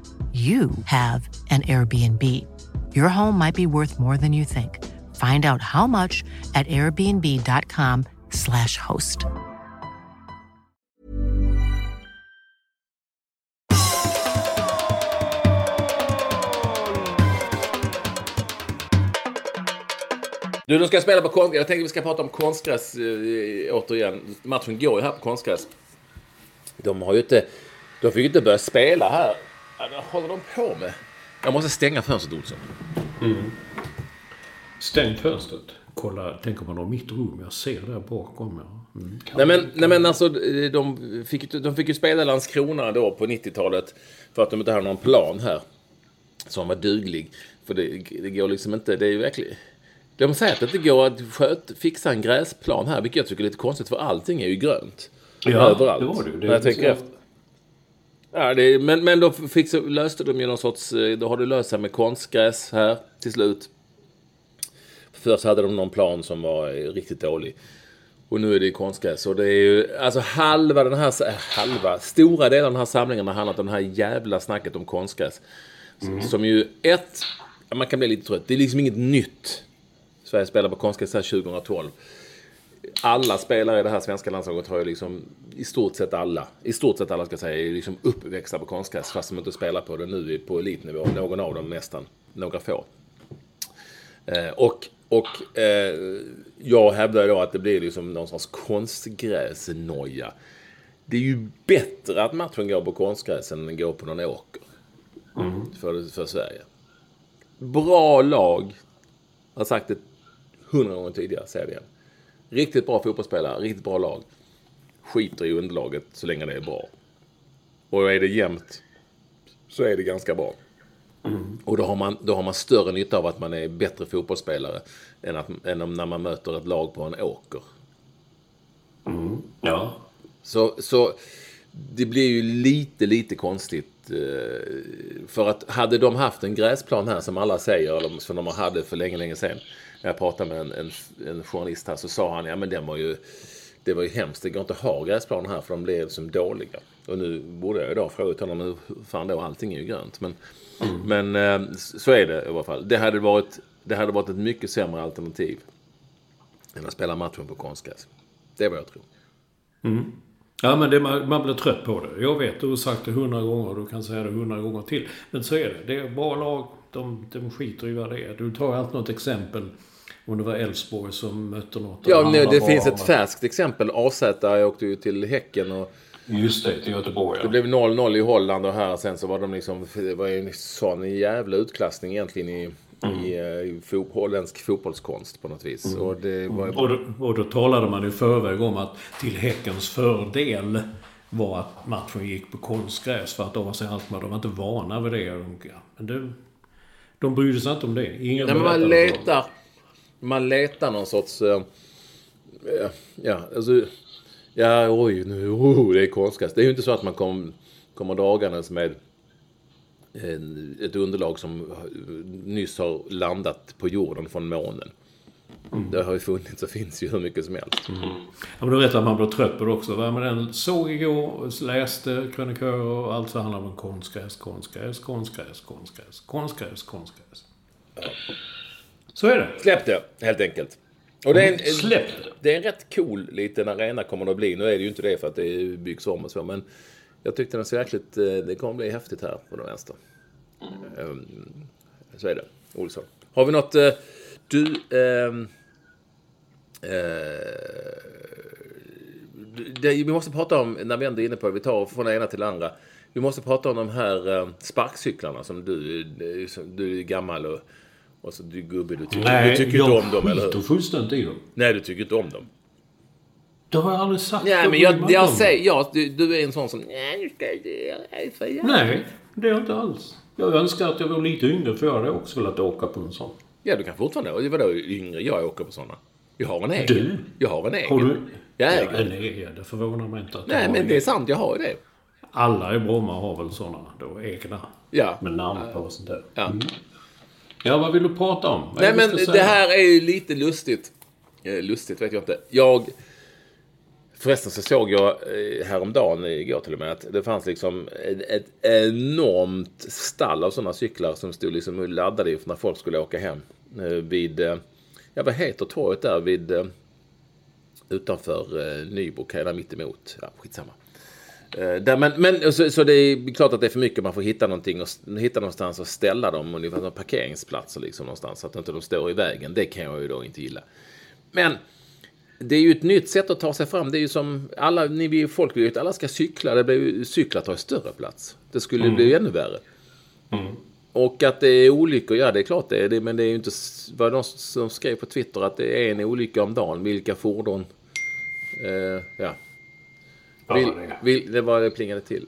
you have an Airbnb. Your home might be worth more than you think. Find out how much at airbnb.com/slash host. Du, nu ska spela på konstgräs. Jag tänkte vi ska prata om konstgräs eh, återigen. Matchen går ju här på konstgräs. De har ju inte... De fick ju inte börja spela här. Vad håller de på med? Jag måste stänga fönstret, Olsson. Stäng fönstret. Kolla, tänk om man har mitt rum. Jag ser där bakom. Ja. Mm. Nej men, nej men alltså, de fick, de fick ju spela Landskrona då på 90-talet för att de inte hade någon plan här som var duglig. För det, det går liksom inte, det är ju verkligen... De säger att det inte går att sköt, fixa en gräsplan här, vilket jag tycker är lite konstigt för allting är ju grönt. Ja, Överallt. det var det. Det när jag tänker så- efter. Ja, det, men, men då fick, löste de ju någon sorts... eh, Då har det löst sig med konstgräs här till slut. Först hade de någon plan som var eh, riktigt dålig. Och nu är det konstgräs. Och det är ju, alltså halva den här, äh, halva, stora delen av den här samlingen har handlat om det här jävla snacket om konstgräs. Mm. Som ju, ett, man kan bli lite trött. Det är liksom inget nytt. Sverige spelar på konstgräs här 2012. Alla spelare i det här svenska landslaget har ju liksom, i stort sett alla, i stort sett alla ska jag säga, är liksom uppväxta på konstgräs. Fast de inte spelar på det nu på elitnivå. Någon av dem nästan. Några få. Eh, och och eh, jag hävdar då att det blir liksom någon sorts konstgräsnoja. Det är ju bättre att matchen går på konstgräs än den går på någon åker. För, för Sverige. Bra lag. Jag har sagt det hundra gånger tidigare, säger det igen. Riktigt bra fotbollsspelare, riktigt bra lag. Skiter i underlaget så länge det är bra. Och är det jämnt så är det ganska bra. Och då har, man, då har man större nytta av att man är bättre fotbollsspelare än, att, än om när man möter ett lag på en åker. Ja. Så, så det blir ju lite, lite konstigt. eh, För att hade de haft en gräsplan här som alla säger, eller som de hade för länge, länge sedan. När jag pratade med en, en, en journalist här så sa han, ja men den var ju, det var ju hemskt. Det går inte att ha gräsplan här för de blev som dåliga. Och nu borde jag ju då fråga honom, hur fan då, allting är ju grönt. Men, men eh, så är det i alla fall. Det hade varit, det hade varit ett mycket sämre alternativ än att spela matchen på konstgräs. Det är vad jag tror. Mm. Ja, men det, man, man blir trött på det. Jag vet, du har sagt det hundra gånger och du kan säga det hundra gånger till. Men så är det. Det är bra lag. De, de skiter i vad det är. Du tar alltid något exempel. Om det var Elfsborg som mötte något. Ja, nej, det finns ett färskt exempel. AZ jag åkte ju till Häcken och Just det, till Göteborg det ja. blev 0-0 i Holland och här sen så var de liksom, det var ju en sån jävla utklassning egentligen i, i, eh, i fo, holländsk fotbollskonst på något vis. Och det var ju Och då, och då talade man i förväg om att till Häckens fördel var att matchen gick på konstgräs för att de var så allt. De var inte vana vid det. Men det, de brydde sig inte om det. Ingen Nej, men man letar, man letar någon sorts, eh, ja, ja, alltså, ja, oj, nu, oh, det är konstgräs. Det är ju inte så att man kom, kommer dragandes med ett underlag som nyss har landat på jorden från månen. Det har ju funnits och finns ju hur mycket som helst. Ja, men du vet att man blir trött på det också. Va? Men den såg igår, läste krönikörer och allt så handlar om konstgräs, konstgräs, konstgräs, konstgräs, konstgräs, konstgräs. Så är det. Släpp det, helt enkelt. Och det är en, Släpp det. det är en rätt cool liten arena kommer det att bli. Nu är det ju inte det för att det byggs om och så. Men jag tyckte den ser jäkligt... eh, Det kommer bli häftigt här på den vänster. Ehm, Så är det. Olsson. Har vi något... eh, Du... eh, det, vi måste prata om, när vi ändå är inne på det, vi tar från det ena till det andra. Vi måste prata om de här sparkcyklarna som du, du, som- du är gammal och, och så du gubbe. Du tycker, du tycker inte om dem, eller hur? fullständigt i dem. Nej, du tycker inte om dem. Det har jag aldrig sagt. Nej, men jag, jag om. säger, ja, du, du är en sån som, nej, nu ska jag för jävla." Nej, det är jag inte alls. Jag önskar att jag var lite yngre för jag hade också velat åka på en sån. Ja, du kan fortfarande, vadå yngre, jag åker på såna. Jag har en egen. Du? Jag har en egen. Har du? Jag Ja, äger. nej, det förvånar mig inte att Nej, men en. det är sant, jag har ju det. Alla i Bromma har väl såna då, egna. Ja. Med namn på och sånt där. ja. Ja, vad vill du prata om? Vad Nej, men det här är ju lite lustigt. Eh, lustigt vet jag inte. Jag... Förresten så såg jag eh, häromdagen, igår till och med, att det fanns liksom ett, ett enormt stall av sådana cyklar som stod liksom laddade när folk skulle åka hem. eh, Vid, ja vad heter torget där vid, utanför Nybro, där mitt emot. Ja, skitsamma. Eh, Där, men men så, så det är klart att det är för mycket. Man får hitta någonting och hitta någonstans och ställa dem. Ungefär som parkeringsplatser liksom någonstans. Så att inte de står i vägen. Det kan jag ju då inte gilla. Men det är ju ett nytt sätt att ta sig fram. Det är ju som alla, ni vill, folk vill ju att alla ska cykla. Det blir ju, cyklar tar ju större plats. Det skulle ju bli ännu värre. Och att det är olyckor, ja det är klart det är det. Men det är ju inte, det någon som skrev på Twitter att det är en olycka om dagen. Vilka fordon, eh, ja. Ja, Vill, det det var det plingade till.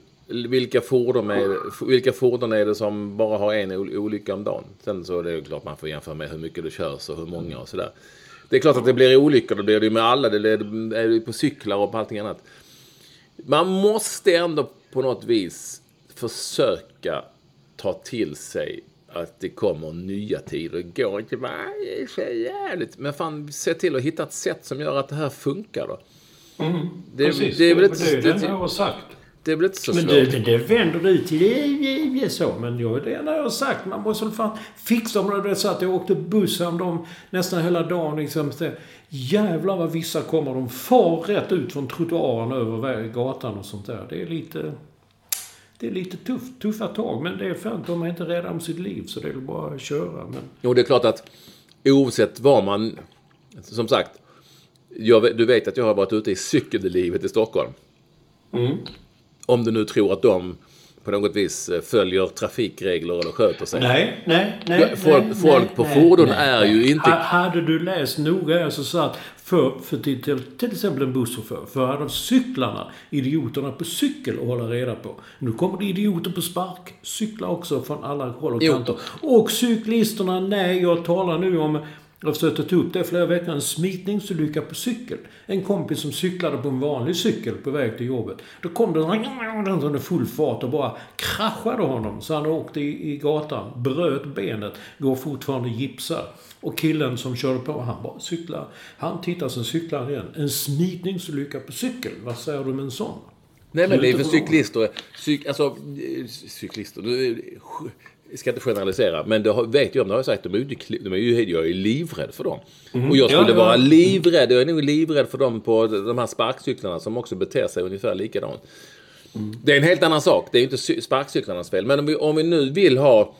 vilka fordon, är, vilka fordon är det som bara har en ol- olycka om dagen? Sen så är det ju klart man får jämföra med hur mycket du kör och hur många och sådär. Det är klart att det blir olyckor, det blir det ju med alla, det är det på cyklar och på allting annat. Man måste ändå på något vis försöka ta till sig att det kommer nya tider. Det går inte bara, det är så jävligt. Men fan, se till att hitta ett sätt som gör att det här funkar då. Det, Precis, det är väl det, inte, det är det det, jag har sagt. det är väl inte så Men svårt. det, det, det vänder du till. Det är, det är så. Men jag, det enda jag har sagt. Man måste fan fixa dem. Det är så att jag åkte buss dem nästan hela dagen. Liksom, jävlar vad vissa kommer. De far rätt ut från trottoaren över gatan och sånt där. Det är lite... Det är lite tufft, tuffa tag. Men det är att de är inte rädda om sitt liv. Så det är väl bara att köra. Men, Jo, det är klart att oavsett vad man... Som sagt, jag, du vet att jag har varit ute i cykellivet i Stockholm. Om du nu tror att de på något vis eh, följer trafikregler eller sköter sig. Nej, nej, nej. Folk- nej, folk nej, på nej, fordon nej, är ju inte- Ha- Hade du läst noga så sa att för, för till, till, till exempel en busschaufför, för hade cyklarna, idioterna på cykel att hålla reda på. Nu kommer det idioter på spark, cyklar också från alla håll och Jo. kanter. Och cyklisterna, nej, jag talar nu om jag har försökt ta upp det i flera veckor. En smitningsolycka på cykel. En kompis som cyklade på en vanlig cykel på väg till jobbet. Då kom det en full fart och bara kraschade honom. Så han åkte i, i gatan, bröt benet, går fortfarande gipsad. Och killen som körde på, han bara cyklar. Han tittar, sen cyklar han igen. En smitningsolycka på cykel. Vad säger du om en sån? Nej, men det är för cyklister. Cyk, alltså, eh, cyklister. Ska inte generalisera, men det har- vet jag om, det har jag sagt, de är ju, inte de är ju, jag är livrädd för dem. Och jag skulle Ja, ja. vara livrädd, jag är nog livrädd för dem på de här sparkcyklarna som också beter sig ungefär likadant. Det är en helt annan sak, det är ju inte cy- sparkcyklarnas fel. Men om vi, om vi nu vill ha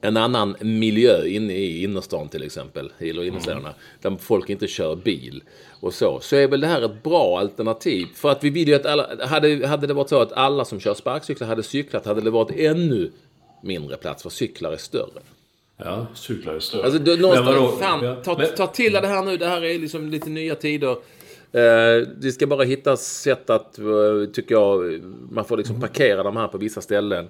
en annan miljö inne i innerstan till exempel, eller innerstäderna, där folk inte kör bil och så, så är väl det här ett bra alternativ. För att vi vill ju att alla, hade, hade det varit så att alla som kör sparkcyklar hade cyklat, hade det varit ännu mindre plats, för cyklar är större. Ja, cyklar är större. Alltså, du, någonstans, fan, ta, ta till det här nu, det här är liksom lite nya tider. Eh, det ska bara hittas sätt att, eh, tycker jag, man får liksom parkera de här på vissa ställen.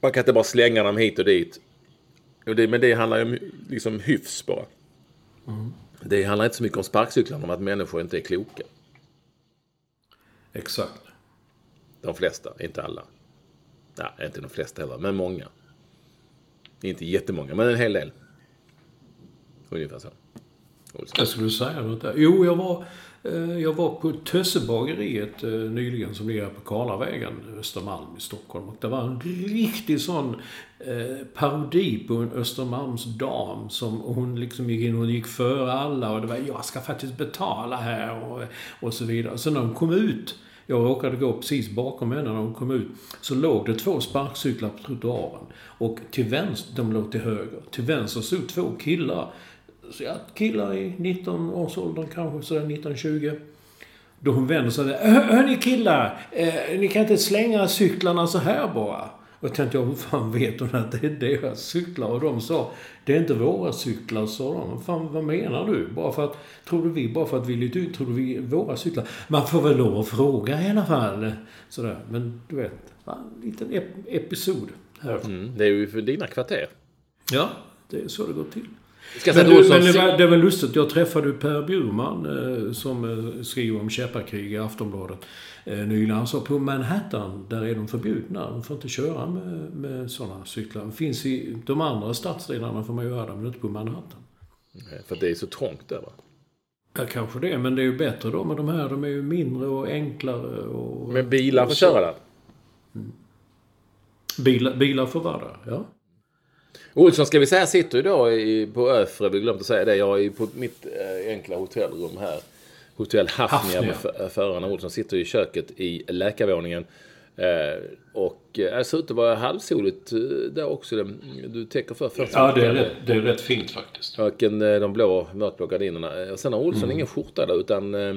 Man kan inte bara slänga dem hit och dit. Och det, men det handlar ju om liksom hyfs bara. Det handlar inte så mycket om sparkcyklarna, om att människor inte är kloka. Exakt. De flesta, inte alla. Nej, inte de flesta heller, men många. Inte jättemånga, men en hel del. Ungefär så. Olsson. Jag skulle säga något där. Jo, jag var, eh, jag var på Tössebageriet eh, nyligen som ligger på Karlavägen, Östermalm i Stockholm. Och det var en riktig sån eh, parodi på en Östermalmsdam som hon liksom gick in och gick före alla och det var jag ska faktiskt betala här och, och så vidare. Sen när hon kom ut jag råkade gå precis bakom henne när hon kom ut. Så låg det två sparkcyklar på trottoaren. Och till vänster, de låg till höger. Till vänster stod två killar. Så jag, killar i 19-årsåldern kanske, sådär 19-20. Då hon vänder sig och säger Hörni killar! Eh, ni kan inte slänga cyklarna så här bara. Och tänkte jag, hur fan vet hon att det är deras cyklar? Och de sa, det är inte våra cyklar, sa de. Fan, vad menar du? Bara för att, tror du vi, bara för att vi är lite ut, tror du vi är våra cyklar? Man får väl lov att fråga i alla fall. Sådär. Men du vet, en liten ep- episod. Här. Mm, det är ju för dina kvarter. Ja, det är så det går till. Men, du, men det, var, det var lustigt. Jag träffade Per Bjurman eh, som eh, skriver om käpparkrig i Aftonbladet eh, nyligen. Han sa på Manhattan, där är de förbjudna. De får inte köra med, med sådana cyklar. Det finns i de andra stadsdelarna får man göra det, men inte på Manhattan. För att det är så trångt där va? Ja, kanske det. Men det är ju bättre då med de här. De är ju mindre och enklare och... Men bilar får köra där. Bilar, bilar får vara där, ja. Olsson ska vi säga sitter då i, på Öfre, vi glömde säga det. Jag är på mitt eh, enkla hotellrum här. Hotell Hafnia med f- förarna. Olsson sitter i köket i läkarvåningen. Eh, och eh, ser ut att vara halvsoligt eh, där också. Det- Du täcker för 40 Ja, det är, rätt, det är rätt fint faktiskt. Och en, eh, de blå mörkblå gardinerna. Eh, Sen har Olsson Mm. ingen skjorta där utan eh,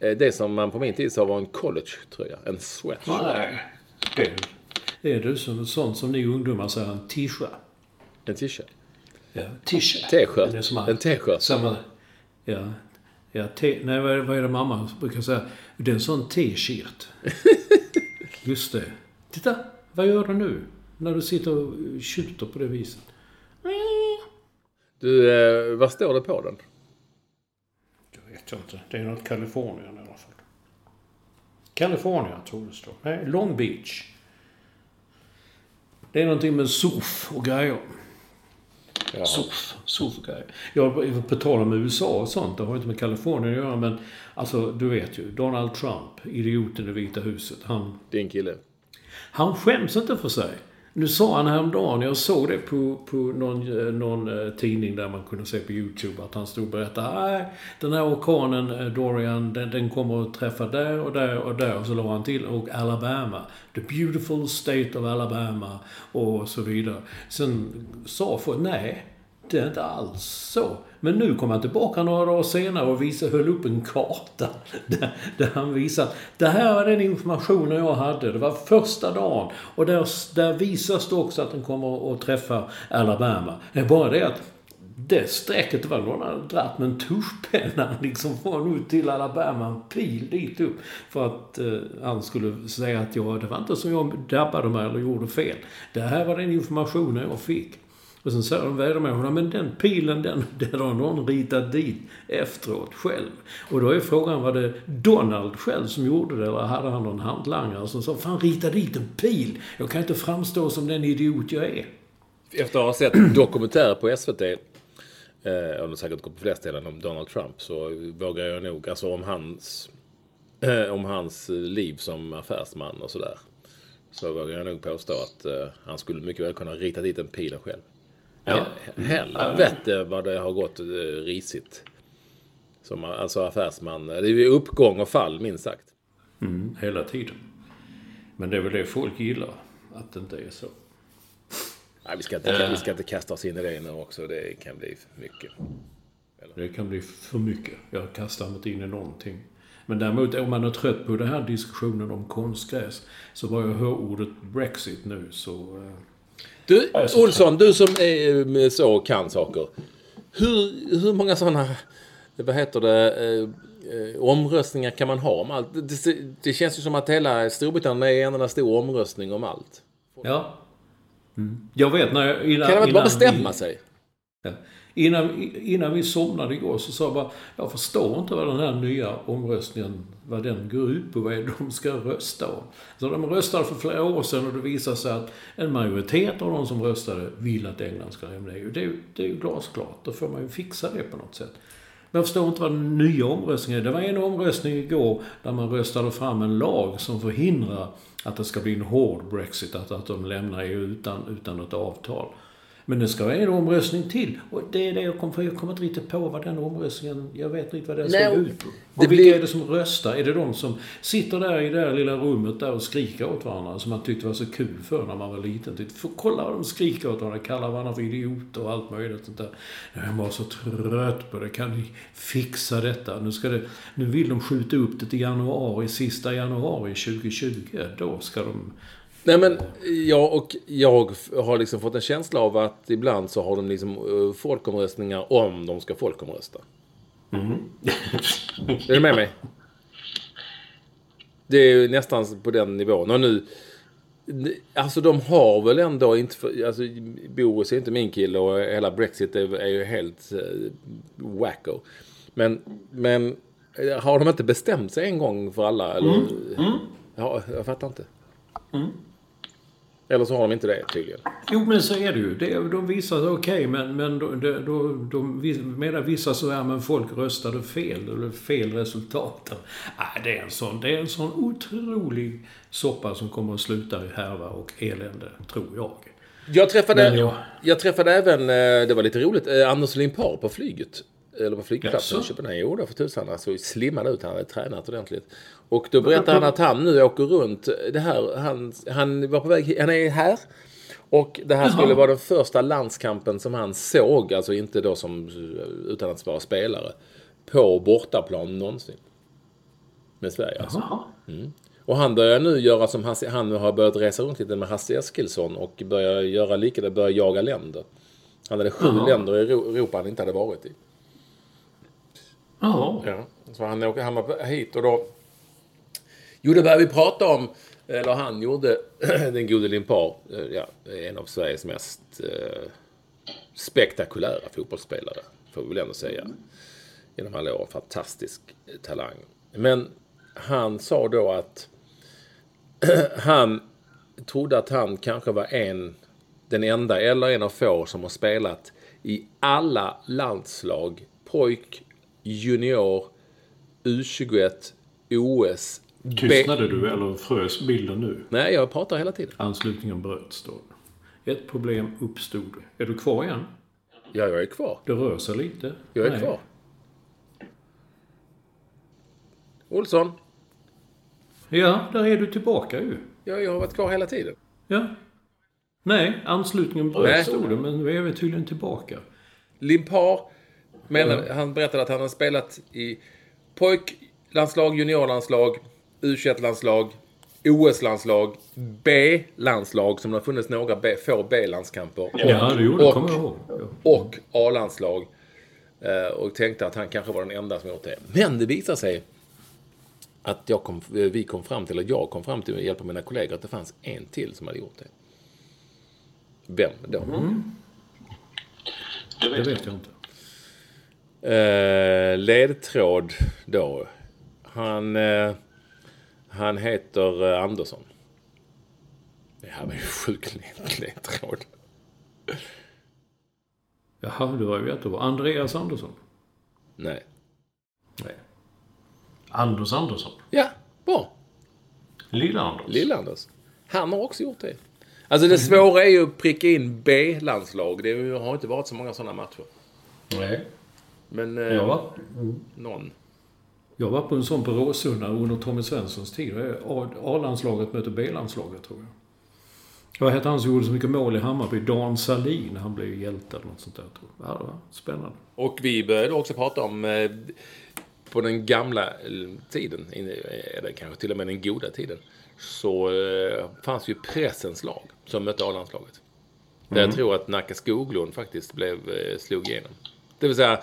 eh, det som man på min tid sa var en collegetröja. En sweatshirt. Nej. Det, det är du som, sånt som ni ungdomar säger, en tisha. En t-shirt. Ja, tisha. T-shirt. En t-shirt. Samma... Ja. Ja, te, nej, vad är, vad är det mamma brukar säga? Det är en sån t-shirt. Just det. Titta, vad gör du nu? När du sitter och tjuter på det viset. Du, eh, vad står det på den? Det vet jag inte. Det är något Kalifornien i alla fall. California tror det står. Nej, Long Beach. Det är någonting med surf och grejer. Ja. Surf, på tal om USA och sånt, det har inte med Kalifornien att göra men alltså du vet ju. Donald Trump, idioten i Vita huset. Han, Din kille. han skäms inte för sig. Nu sa han häromdagen, jag såg det på, på någon, eh, någon eh, tidning där man kunde se på YouTube, att han stod och berättade nej, den här orkanen eh, Dorian, den, den kommer att träffa där och där och där. Och så la han till, och Alabama. The beautiful state of Alabama. Och så vidare. Sen sa folk, nej, det är inte alls så. Men nu kom han tillbaka några dagar senare och visade, höll upp en karta. Där, där han visade, det här var den informationen jag hade. Det var första dagen. Och där, där visas det också att den kommer att träffa Alabama. Det är bara det att det strecket var någon hade dratt med en tuschpenna liksom från ut till Alabama, en pil dit upp. För att eh, han skulle säga att jag, det var inte som jag drabbade mig eller gjorde fel. Det här var den informationen jag fick. Och sen säger de vädermänniskorna, men den pilen den, den har någon ritat dit efteråt själv. Och då är frågan, var det Donald själv som gjorde det eller hade han någon handlangare som sa, fan rita dit en pil. Jag kan inte framstå som den idiot jag är. Efter att ha sett dokumentärer på SVT, eh, och säkert gått på flera ställen om Donald Trump, så vågar jag nog, alltså om hans, eh, om hans liv som affärsman och sådär. Så vågar jag nog påstå att eh, han skulle mycket väl kunna rita dit en pilen själv. Ja. Helvete vad det har gått eh, risigt. Som alltså affärsman. Det är ju uppgång och fall minst sagt. Mm, hela tiden. Men det är väl det folk gillar, att det inte är så. Nej, vi, ska inte, vi ska inte kasta oss in i det nu också. Det kan bli för mycket. Det kan bli för mycket. Jag kastar mig inte in i någonting. Men däremot om man är trött på den här diskussionen om konstgräs, så bara jag hör ordet Brexit nu så... eh, Du, Olsson, du som är eh, så kan saker. Hur, hur många sådana, vad heter det, eh, eh, omröstningar kan man ha om allt? Det, det, känns ju som att hela Storbritannien är en enda stor omröstning om allt. Ja. Mm. Jag vet när jag... Innan, Kan de inte bara bestämma sig? Ja. Innan, innan vi somnade igår så sa jag bara, jag förstår inte vad den här nya omröstningen, vad den går ut på, vad är det de ska rösta om. Så de röstade för flera år sedan och det visade sig att en majoritet av de som röstade vill att England ska lämna EU. Det är, ju- det är ju glasklart, då får man ju fixa det på något sätt. Men jag förstår inte vad den nya omröstningen är. Det var en omröstning igår där man röstade fram en lag som förhindrar att det ska bli en hård Brexit, att, att de lämnar EU utan, utan något avtal. Men det ska vara en omröstning till. Och det är det jag kommer, för jag kommer inte riktigt på vad den omröstningen, jag vet inte vad den ska gå ut på. det vilka blir- är det som röstar? Är det de som sitter där i det där lilla rummet där och skriker åt varandra, som man tyckte var så kul för när man var liten? Tyckte, "Få kolla vad de skriker åt varandra, kallar varandra för idioter och allt möjligt sånt där. Jag var så trött på det. Kan ni fixa detta? Nu, ska det, nu vill de skjuta upp det till januari, sista januari 2020. Då ska de... Nej men jag och jag har liksom fått en känsla av att ibland så har de liksom eh, folkomröstningar om de ska folkomrösta. är du med mig? Det är ju nästan på den nivån. Och nu, alltså de har väl ändå inte, för, alltså Boris är inte min kille och hela Brexit är, är ju helt uh, wacko. Men, men eh, har de inte bestämt sig en gång för alla? Eller? Ja, jag fattar inte. Eller så har de inte det tydligen. Jo, men så är det ju. Det, de visar, okej, men, men då, då, de, medan vissa så här, men folk röstade fel. Det blev fel resultat. Nej, det är en sån, det är en sån otrolig soppa som kommer att sluta i härva och elände, tror jag. Jag träffade, jag- jag träffade även, eh, det var lite roligt, eh, Anders Limpar på flyget. Eller på flygplatsen i? Köpenhamn. Jo, då för tusan. Såg slimmad ut. Han hade tränat ordentligt. Och då berättade han att han nu åker runt. Det här, han, han var på väg, han är här. Och det här skulle vara den första landskampen som han såg, alltså inte då som, utan att vara spelare, på bortaplan någonsin. Med Sverige alltså. Och han börjar nu göra som Hasse, han har börjat resa runt lite med Hasse Eskilsson och börjar göra lika, börjar jaga länder. Han hade sju länder i Europa han inte hade varit i. Ja. Så han, åker, han hit och då... Jo, då började vi prata om eller han gjorde, den gode Limpar, eh, ja, en av Sveriges mest eh, spektakulära fotbollsspelare, får vi väl ändå säga. Genom alla år, fantastisk eh, talang. Men han sa då att han trodde att han kanske var en, den enda eller en av få som har spelat i alla landslag, pojk, junior, U21, OS. Tystnade du eller frös bilden nu? Nej, jag pratar hela tiden. Anslutningen bröts då. Ett problem uppstod. Är du kvar igen? Ja, jag är kvar. Det rör sig lite. Jag är Nej. kvar. Olsson, Ja, där är du tillbaka ju. ja, jag har varit kvar hela tiden. Ja. Nej, anslutningen bröts stod det, men nu är vi tydligen tillbaka. Limpar, menar, han berättade att han har spelat i pojklandslag, juniorlandslag, U21-landslag, OS-landslag, B-landslag, som det har funnits några B, få B-landskamper. Ja, det gjorde och, kommer jag ihåg. Ja. och A-landslag. Eh, Och tänkte att han kanske var den enda som gjort det. Men det visade sig att jag kom, vi kom fram till, eller jag kom fram till med hjälp av mina kollegor, att det fanns en till som hade gjort det. Vem då? Det vet jag inte. Eh, ledtråd då. Han, eh, han heter eh, Andersson. Det här var ju sjukt led- ledtråd. Jaha, det var ju jättebra. Andreas Andersson. Nej. Nej. Anders Andersson. Ja, bra. Lilla-Anders. Lill-Anders. Han har också gjort det. Alltså det svåra är ju att pricka in B-landslag. Det har inte varit så många sådana matcher. Nej. Men eh, Jag var, någon. jag var på en sån på Råsunda under Tommy Svenssons tid. A-landslaget möter B-landslaget, tror jag. Vad hette han som gjorde så mycket mål i Hammarby? Dan Salin. Han blev hjälte eller något sånt där, tror jag. Ja, det var spännande. Och vi började också prata om eh, på den gamla eh, tiden, eller kanske till och med den goda tiden, så eh, fanns ju pressens lag som mötte A-landslaget. Där jag tror att Nacka Skoglund faktiskt blev, eh, slog igenom. Det vill säga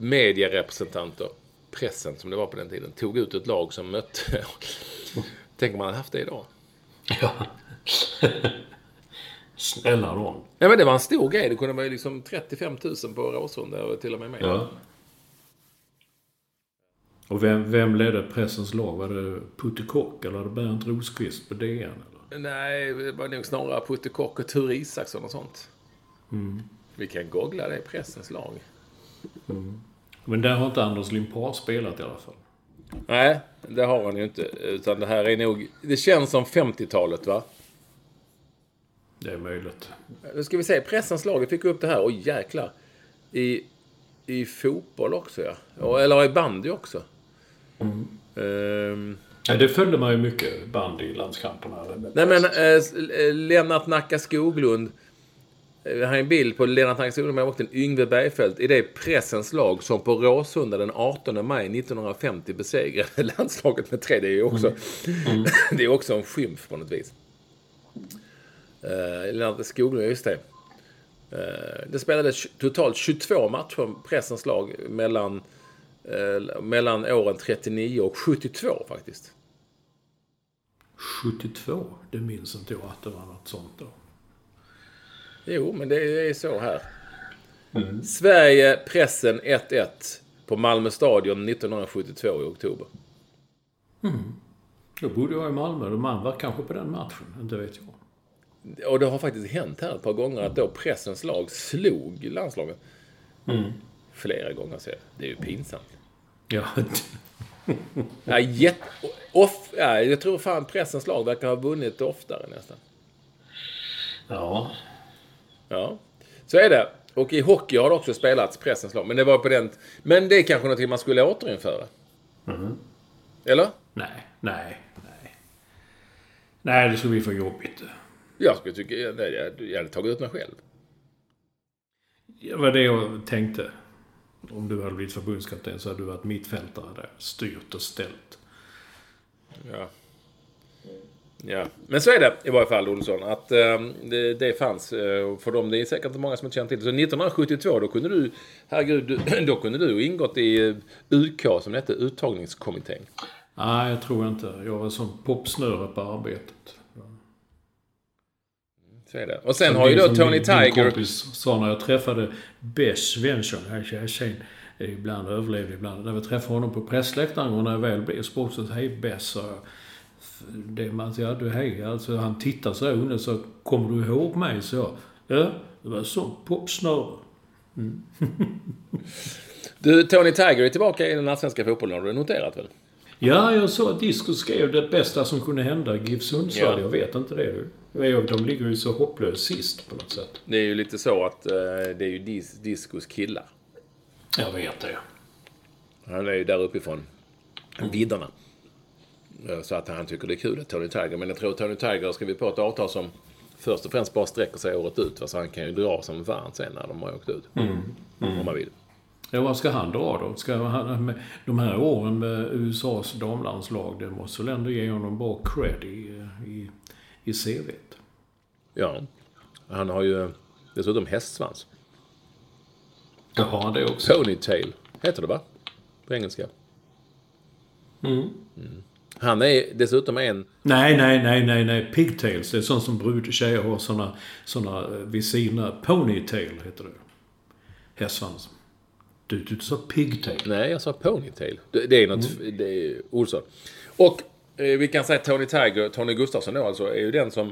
medierepresentanter, pressen som det var på den tiden, tog ut ett lag som mötte... Tänk om man hade haft det idag. Ja. Snälla nån. Ja, men det var en stor grej. Det kunde vara liksom 35 000 på Råsunda och till och med mer. Ja. Och vem, vem ledde pressens lag? Var det Putte Kock eller det Bernt Rosqvist på DN? Eller? Nej, det var nog snarare Putte Kock och Ture Isaksson och sånt. Vi kan googla det, pressens lag. Men där har inte Anders Limpar spelat i alla fall. Nej, det har han ju inte. Utan det här är nog... Det känns som 50-talet, va? Det är möjligt. Nu ska vi se. Pressens lag, vi fick upp det här. Oj, jäklar. I, i fotboll också, ja. Och, eller i bandy också. Ehm, Ja, det följde man ju mycket band i landskamperna. nej, men eh, eh, Lennart Nacka Skoglund. Eh, Vi har en bild på Lennart Nacka Skoglund med en Yngve Bergfeldt i det pressens lag som på Råsunda den 18 maj 1950 besegrade landslaget med tre. Det är ju också, det är också en skymf på något vis. Uh, Lennart Skoglund, just det. Eh, det spelades totalt 22 matcher pressens lag mellan, eh, mellan åren 39 och 72 faktiskt. 72, det minns inte jag att det var något sånt då. Jo, men det är så här. Sverige, pressen 1-1 på Malmö stadion 1972 i oktober. Då bodde jag i Malmö och man var kanske på den matchen, inte vet jag. Och det har faktiskt hänt här ett par gånger att då pressens lag slog landslaget. Flera gånger så det är ju pinsamt. Ja, Ja, jätt, off, ja, jag tror fan pressens lag verkar ha vunnit oftare nästan. ja. Ja, så är det. Och i hockey har det också spelats pressens lag. Men det var på den... Men det är kanske någonting man skulle återinföra. Eller? Nej, nej, nej. Nej, det skulle bli för jobbigt. Jag skulle tycka... Jag, jag, jag hade tagit ut mig själv. Det var det jag tänkte. Om du hade blivit förbundskapten så hade du varit mittfältare där. Styrt och ställt. Ja. Ja, men så är det i varje fall Olsson. Att eh, det, det fanns. Eh, för dem, det är säkert inte många som inte känner till det. Så 1972 då kunde du, herregud, då kunde du ingått i eh, UK som det hette, uttagningskommittén. Nej, jag tror inte. Jag var som popsnöre på arbetet. Så är det. Och sen Som har ju då Tony min, Tiger... Min kompis sa när jag träffade Bess Svensson, ibland överlevde ibland. När vi träffade honom på pressläktaren och när jag väl blev så hej Bess, sa jag. Det man säger, du hej. Alltså han tittar så under så kommer du ihåg mig? Så ja, det var som popsnöre. Du, Tony Tiger är tillbaka i den allsvenska fotbollen. Har du noterat väl? Ja, jag såg att Disco skrev det bästa som kunde hända GIF Sundsvall. Ja. Jag vet inte det. De ligger ju så hopplöst sist på något sätt. Det är ju lite så att eh, det är ju dis Discos killar. Jag vet det. Han är ju där uppifrån vidderna. Eh, Så att han tycker det är kul att Tony Tiger. Men jag tror Tony Tiger har skrivit på ett avtal som först och främst bara sträcker sig året ut. va, Så han kan ju dra som fan sen när de har åkt ut. Om man vill. Ja, vad ska han dra då? Ska han, med de här åren med USAs damlandslag, det måste väl ändå ge honom bra cred i, i, i CVt? Ja. Han har ju dessutom hästsvans. Ja, har han det också? Ponytail heter det va? På engelska. Mm. Han är dessutom en... Nej, nej, nej, nej, nej. Pigtails. Det är sånt som brudtjejer har såna, såna eh, vid sina... Ponytail heter det. Hästsvans. Du, du sa pigtail. Nej, jag sa ponytail. Det, är något... Det är Olsson. Och eh, vi kan säga Tony Tiger, Tony Gustafsson då alltså, är ju den som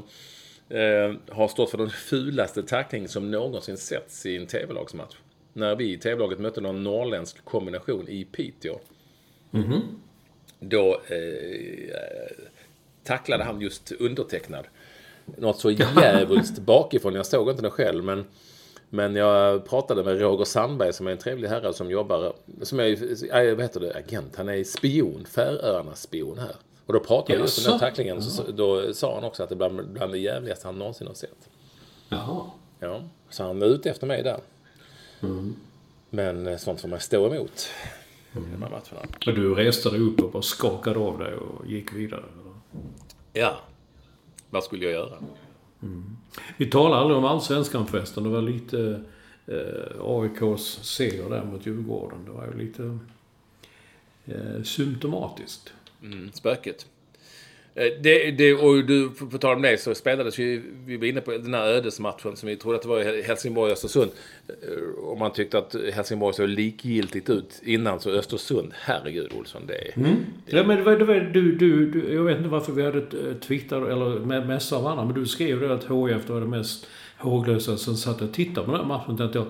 eh, har stått för den fulaste tackling som någonsin setts i en tv-lagsmatch. När vi i tv-laget mötte någon norrländsk kombination i Piteå. Då eh, tacklade han just undertecknad. Något så jävligt bakifrån. Jag såg inte det själv, men men jag pratade med Roger Sandberg som är en trevlig herre som jobbar, som är, äh, vad heter det, agent. Han är spion, Färöarnas spion här. Och då pratade vi just om den tacklingen. Så, då sa han också att det är bland, bland det jävligaste han någonsin har sett. Jaha. Ja, så han är ute efter mig där. Men eh, sånt får man stå emot. I de här matcherna. Och du reste dig upp och bara skakade av dig och gick vidare? eller? Ja. Vad skulle jag göra? Vi talade aldrig om allsvenskan förresten. Det var lite eh, AIKs seger där mot Djurgården. Det var ju lite eh, symptomatiskt. Mm, spöket. Eh, det, det, och du, på tal om det så spelades ju, vi var inne på den här ödesmatchen som vi trodde att det var i Helsingborg-Östersund. Och eh, man tyckte att Helsingborg såg likgiltigt ut innan så Östersund, herregud Olsson, det är... Mm. Ja, men det var, det var, du, du, du, jag vet inte varför vi hade eh, Twitter eller med- messat varandra, men du skrev det att HIF var det mest håglösa. Sen satt jag och tittade på den här matchen och tänkte jag,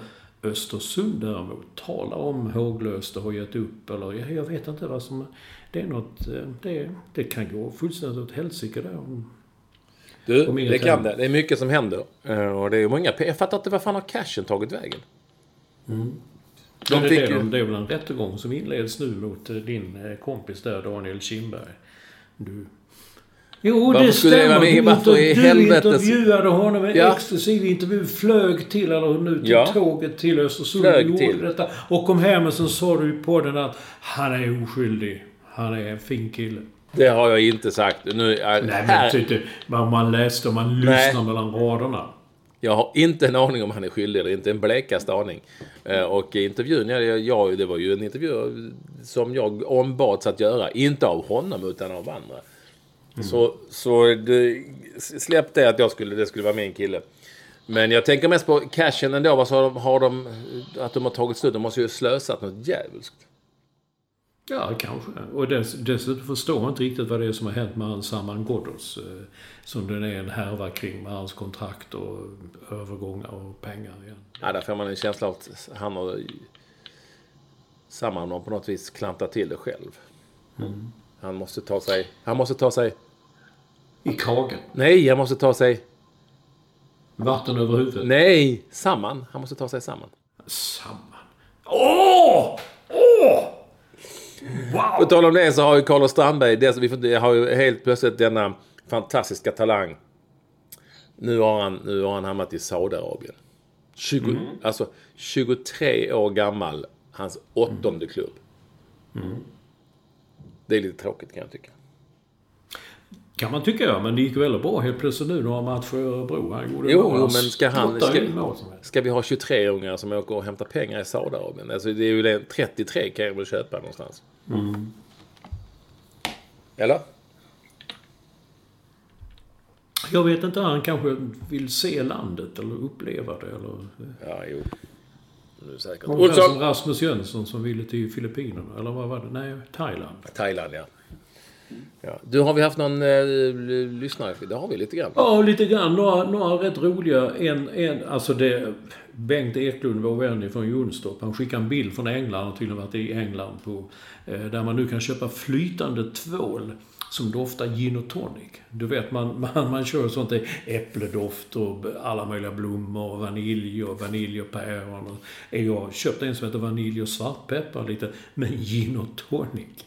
Östersund däremot, tala om håglöst och har gett upp eller jag, jag vet inte vad som... Det är något... eh, Det, det kan gå fullständigt åt helsike där. Du, det kan det. Det är mycket som händer. Eh, Och det är många Jag fattar inte, vad fan har cashen tagit vägen? De De det, fick är ju- det, det är väl en rättegång som inleds nu mot eh, din kompis där, Daniel Kindberg. Du... Jo, Varför det stämmer. med? Du, Varför i inter- helvetes- du intervjuade honom en Ja. exklusiv intervju. Flög till, eller nu till Ja. tåget till Östersund. Flög gjorde till. Detta, och kom hem och sen sa du i podden att han är oskyldig. Han är en fin kille. Det har jag inte sagt. Nu, äh, Nej, men tyckte, vad man läste och man Nej. lyssnar mellan raderna. Jag har inte en aning om han är skyldig eller inte. En blekaste aning. Eh, Och i intervjun, ja, jag, det var ju en intervju som jag ombads att göra. Inte av honom utan av andra. Så, så det, släpp det att jag skulle, det skulle vara min kille. Men jag tänker mest på cashen ändå. Vad så har de, att de har tagit slut. De måste ju slösat något djävulskt. Ja, kanske. Och dess, dessutom förstår man inte riktigt vad det är som har hänt med hans Saman Ghoddos. Eh, som den är en härva kring med hans kontrakt och övergångar och pengar igen. Ja, där får man en känsla av att han har samman och på något vis klantat till det själv. Han måste ta sig... Han måste ta sig... I kragen. Nej, han måste ta sig... Vatten över huvudet. Nej, samman. Han måste ta sig samman. Samman. Åh! Åh! På tal om det så har ju Carlos Strandberg, det, vi har ju helt plötsligt denna fantastiska talang. Nu har han, nu har han hamnat i Saudiarabien. 20, Alltså 23 år gammal, hans åttonde klubb. Det är lite tråkigt kan jag tycka. Kan man tycka, ja. Men det gick väldigt bra helt plötsligt nu några matcher i Örebro. Han gjorde Jo, jo, men ska han... Ska, ska vi ha 23-ungar som åker och hämtar pengar i Saudiarabien? Alltså det är ju det, 33 kan jag väl köpa någonstans. Eller? Jag vet inte, han kanske vill se landet eller uppleva det eller... Ja, jo. Nu säkert. Ungefär som. Rasmus Jönsson som ville till Filippinerna. Eller vad var det? Nej, Thailand. Thailand, ja ja. Du, har vi haft någon eh, lyssnare? Det har vi lite grann. Ja, lite grann. Några, några rätt roliga. En, en, alltså det... Bengt Eklund, vår vän från Jonstorp, han skickade en bild från England, han har tydligen varit i England, på, eh, där man nu kan köpa flytande tvål som doftar gin och tonic. Du vet, man, man, man kör sånt där äppledoft och alla möjliga blommor och vanilj och vanilj och päron. Jag köpte en som heter vanilj och svartpeppar lite, men gin och tonic.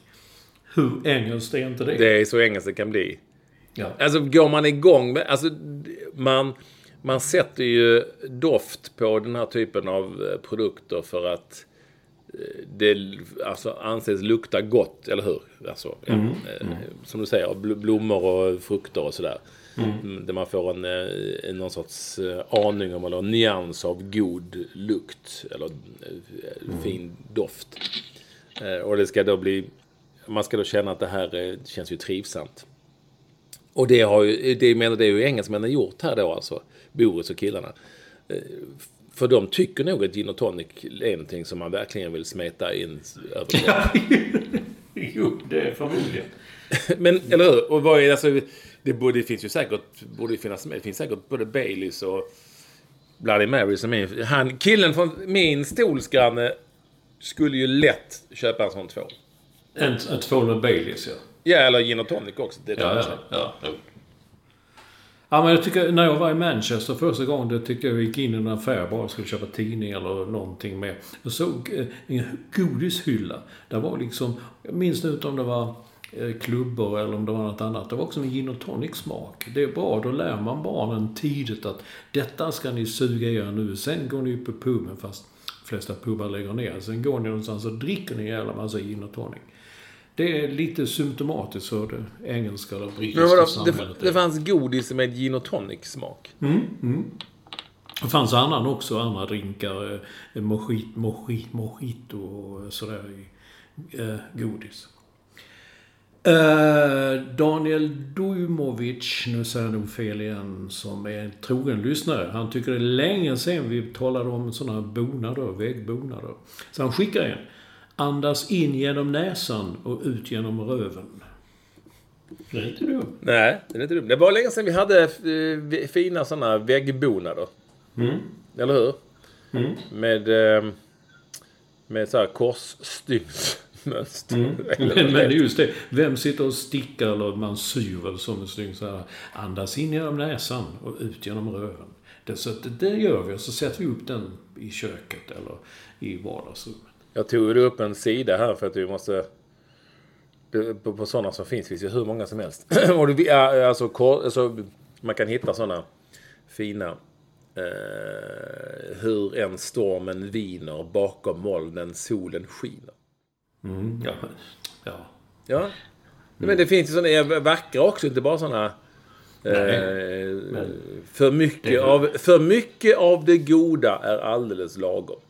Hur engelskt är inte det? Det är så engelskt det kan bli. Ja. Alltså går man igång med... Alltså, man, man sätter ju doft på den här typen av eh, produkter för att eh, det alltså, anses lukta gott, eller hur? Alltså, eh, Som du säger, bl- blommor och frukter och sådär. Mm, Där man får en, en, någon sorts aning om, eller en nyans av god lukt. Eller eh, fin doft. Och det ska då bli... Man ska då känna att det här eh, känns ju trivsamt. Och det har ju, det menar det är ju engelsmännen gjort här då alltså. Boris och killarna. Eh, För de tycker nog att gin och tonic är någonting som man verkligen vill smeta in över. jo, det är förmodligen. Men, eller hur? Och vad är alltså, det, borde, det finns ju säkert, borde finnas. Det finns säkert både Baileys och Bloody Mary som är... Han, killen från min stolsgranne skulle ju lätt köpa en sån två. En, en tvål med Baileys, ja. Ja, eller gin och tonic också. Det Ja, ja, ja. jo. Ja, men jag tycker, när jag var i Manchester första gången, det tycker jag vi gick in i en affär bara skulle köpa tidning eller någonting med. Jag såg eh, en godishylla. Där var liksom, jag minns inte om det var eh, klubbor eller om det var något annat. Det var också en gin och tonic smak. Det är bra, då lär man barnen tidigt att detta ska ni suga er nu. Sen går ni upp på puben, fast flesta pubar lägger ner. Sen går ni någonstans och dricker en jävla massa gin och tonic. Det är lite symptomatiskt för det engelska eller brittiska Men vadå, samhället. det, det fanns godis med gin och tonic-smak. Det fanns annan också, andra drinkar. Eh, mojit, mojit, mojito och sådär eh, godis. Eh, Daniel Dujmovic, nu säger jag nog fel igen, som är en trogen lyssnare. Han tycker det är länge sedan vi talade om sådana bonader, väggbonader. Så han skickar en. Andas in genom näsan och ut genom röven. Det är inte dumt. Nej, det är inte dumt. Det var länge sedan vi hade eh, fina sådana väggbonader. Eller hur? Med, eh, med så här korsstygnsmönster. Men, men just det, vem sitter och stickar eller man syr väl som en stygn så här. Andas in genom näsan och ut genom röven. Det, så att det, gör vi och så sätter vi upp den i köket eller i vardagsrummet. Jag tog upp en sida här för att vi måste... På, på sådana som finns finns ju hur många som helst. Och ja, alltså, kor- alltså, man kan hitta sådana fina. Eh, hur en stormen viner bakom molnen solen skiner. Ja, ja. Ja. Men det finns ju sådana vackra också, inte bara sådana... Eh, för, mycket av, för mycket av det goda är alldeles lagom.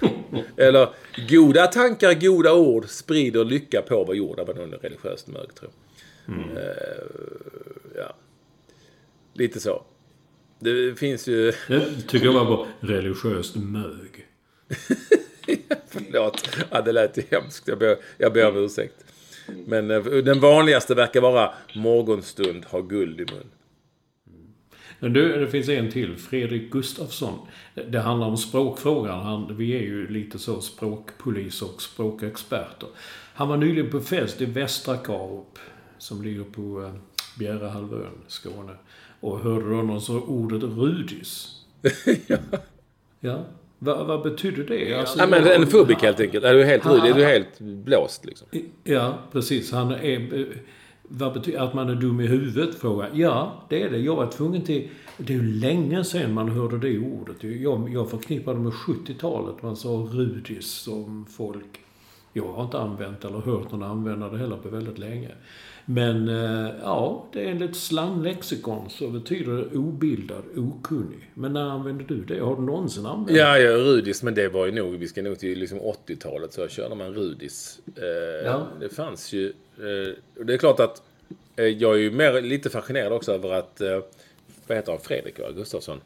Eller, goda tankar, goda ord sprider lycka på vår jord. Det var nog religiöst mög, tror jag. Eh, ja. Lite så. Det finns ju... Det tycker jag var bra. Religiöst mög. Förlåt, ja, det lät ju hemskt. Jag ber, jag ber om ursäkt. Men eh, den vanligaste verkar vara morgonstund har guld i mun. Men du, det finns en till. Fredrik Gustafsson. Det- handlar om språkfrågan. Han, vi är ju lite så språkpolis och språkexperter. Han var nyligen på fest i Västra Karup, som ligger på eh, Bjärehalvön, Skåne. Och hörde då någon så ordet rudis. ja. Vad, vad betyder det? Alltså, Ja, men en fubik helt enkelt. Är du helt rud? Är du helt blåst liksom? Ja, precis. Han är... eh, Vad betyder att man är dum i huvudet? Frågar Ja, det är det. Jag var tvungen till... Det är ju länge sedan man hörde det ordet. Jag, jag förknippar det med 70-talet. Man sa rudis som folk Jag har inte använt eller hört någon använda det heller på väldigt länge. Men eh, ja, det är enligt slanglexikon så betyder det obildad, okunnig. Men när använder du det? Har du någonsin använt det? Ja, ja, Rudis, men det var ju nog, vi ska nog till liksom 80-talet så körde man Rudis. Eh, Ja. Det fanns ju, eh, det är klart att eh, jag är ju mer, lite fascinerad också över att, eh, vad heter han, Fredrik Gustafsson?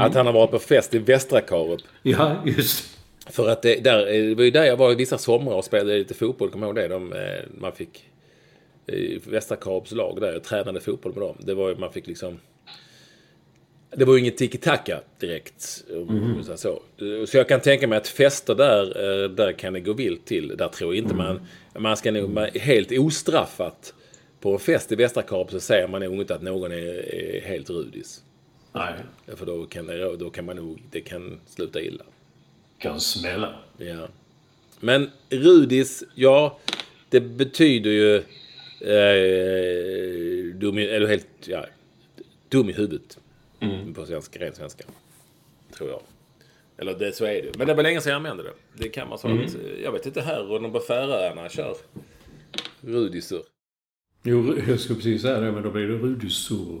Att han har varit på fest i Västra Karup. Ja, just För att det, där, eh, det var ju där jag var i vissa somrar och spelade lite fotboll, kommer ihåg det? De, eh, man fick i Västra Karups lag där, jag tränade fotboll med dem. Det var ju, man fick liksom... Det var ju inget tiki-taka direkt. mm Så. så jag kan tänka mig att fester där, eh, där kan det gå vilt till. Där tror jag inte man... Man ska nog man, helt ostraffat på en fest i Västra Karup så säger man nog inte att någon är, är helt rudis. Nej, För då kan, det, då kan man nog... Det kan sluta illa. kan smälla. Ja. Men Rudis, ja, det betyder ju... Eh, dum, i- eller helt... Ja, dum i huvudet. På svenska, ren svenska. Tror jag. Eller det, så är det. Men det var länge sedan jag använde det. Det kan man att, eh, Jag vet inte här och de på Färöarna kör Rudisur. Jo, jag skulle precis säga det, men då blir det rudisur.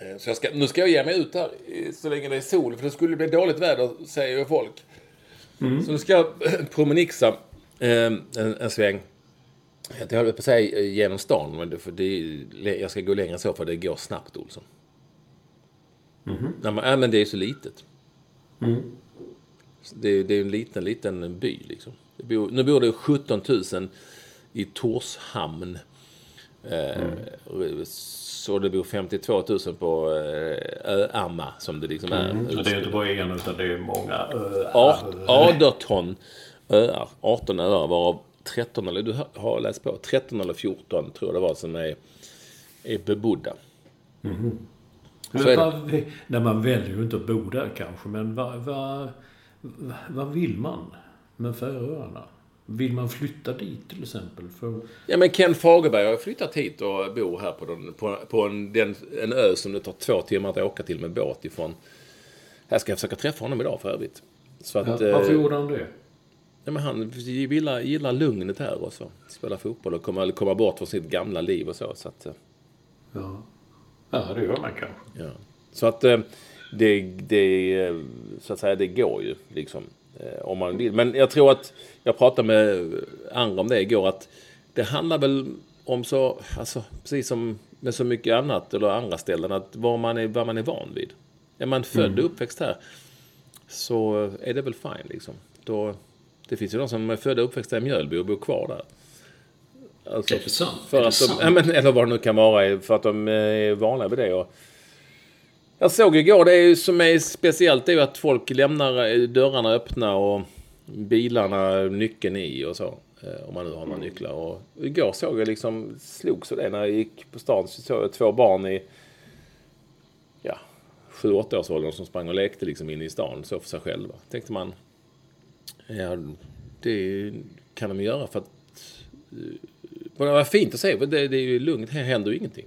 Eh, Så ska, nu ska jag ge mig ut här eh, så länge det är sol. För det skulle bli dåligt väder, säger ju folk. Så nu ska jag promenixa eh, en, en sväng. Jag höll på att säga eh, genom stan, men det, för det, jag ska gå längre så för det går snabbt, Olsson. Nej, men, ja, men det är så litet. Det, det är en liten, liten by liksom. Bor, nu bor det 17 000 i Torshamn. Eh, Så det bor 52 000 på eh, Öamma, som det liksom är. Så det är inte bara en, utan det är många ö. Art, 18 öar. 18 öar varav 13 eller du har läst på. 13 eller 14 tror jag det var som är, är bebodda. Så är det. Nej, man väljer ju inte att bo där kanske, men vad, vad, vad vill man med Färöarna? Vill man flytta dit till exempel? För, Ja men Ken Fagerberg har flyttat hit och bor här på, den, på, på en, den, en ö som det tar två timmar att åka till med båt ifrån. Här ska jag försöka träffa honom idag för övrigt. Så att, ja, varför eh, gjorde han det? Ja, men han gillar, gillar lugnet här och så. Spela fotboll och komma, komma bort från sitt gamla liv och så. Så att, eh, Ja. ja, det gör man kanske. ja. så att eh, det, det, eh, så att säga, det går ju liksom. Om man vill. Men jag tror att, jag pratade med andra om det igår, att det handlar väl om så, alltså precis som med så mycket annat eller andra ställen, att vad man är, vad man är van vid. Är man född och uppväxt här så är det väl fine liksom. Då, det finns ju de som är födda och uppväxta i Mjölby och bor kvar där. Alltså, Är det sant? För Är det att de, sant? ja, men, eller vad det nu kan vara, för att de är vana vid det. Och jag såg igår, det är ju, som är speciellt är ju att folk lämnar eh, dörrarna öppna och bilarna nyckeln i och så. eh, Om man nu har några nycklar. Och igår såg jag liksom, slogs av det när jag gick på stan. Så såg jag två barn i ja, 7-8 års åldern som sprang och lekte liksom inne i stan så för sig själva. Tänkte man, ja det kan de göra för att det var fint att se. för Det, det är ju lugnt. Här händer ju ingenting.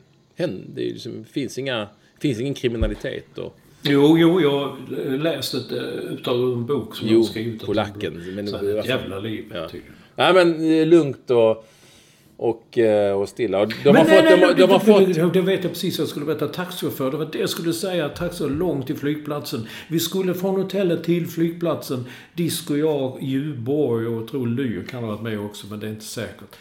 Det är liksom, finns, inga, finns ingen kriminalitet. Och, Jo, jo, jag läste ett eh, ur en bok som Jo, han skrivit. polacken, men Så det jävla liv, Ja. tydligen. nej, men eh, lugnt och, och, eh, och stilla. Och de har fått... nej, nej, de, har- nej, de har det, fått det, det vet jag precis vad jag skulle berätta. Taxichaufför, det var det jag skulle säga. Taxi långt till flygplatsen. Vi skulle från hotellet till flygplatsen. Disco, jag, Djurborg och jag tror Lyr kan ha varit med också, men det är inte säkert.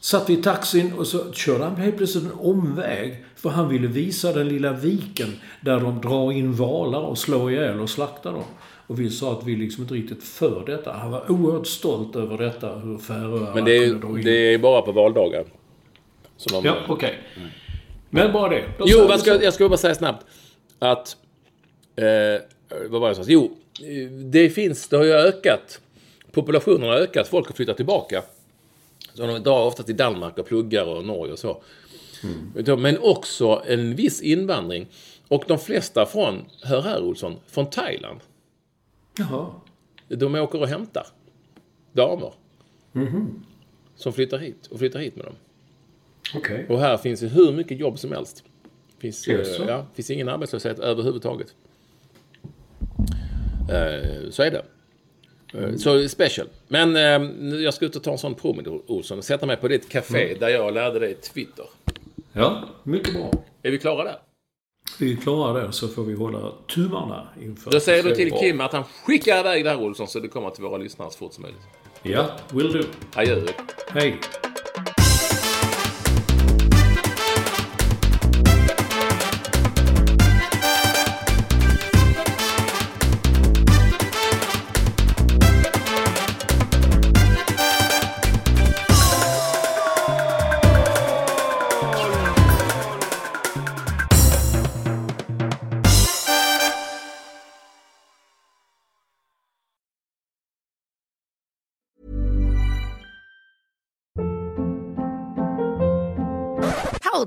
Satt vi i taxin och så körde han helt plötsligt en omväg. För han ville visa den lilla viken där de drar in valar och slår ihjäl och slaktar dem. Och vi sa att vi liksom inte riktigt för detta. Han var oerhört stolt över detta, hur Färöarna men det är, det är bara på valdagar. De, Ja, okej. Men bara det. Då Jo, vi ska, jag ska bara säga snabbt att... Eh, vad var det jag sa? Jo, det finns, det har ju ökat. Populationen har ökat, folk har flyttat tillbaka. Så de drar ofta till Danmark och pluggar och Norge och så. Men också en viss invandring. Och de flesta från, hör här Olsson, från Thailand. Jaha. De åker och hämtar damer. Som flyttar hit och flyttar hit med dem. Okej. Och här finns det hur mycket jobb som helst. Finns, eh, Jaså? ja, finns ingen arbetslöshet överhuvudtaget. Eh, så är det. Eh, Så special. Men eh, jag ska ut och ta en sån promenad, Olsson, och sätta mig på ditt café där jag lärde dig Twitter. Ja, mycket bra. Är vi klara där? Vi klarar det så får vi hålla tummarna inför... Då säger du till Bra. Kim att han skickar iväg det här Olsson så det kommer till våra lyssnare så fort som möjligt. Ja, will do. Adjö. Hej.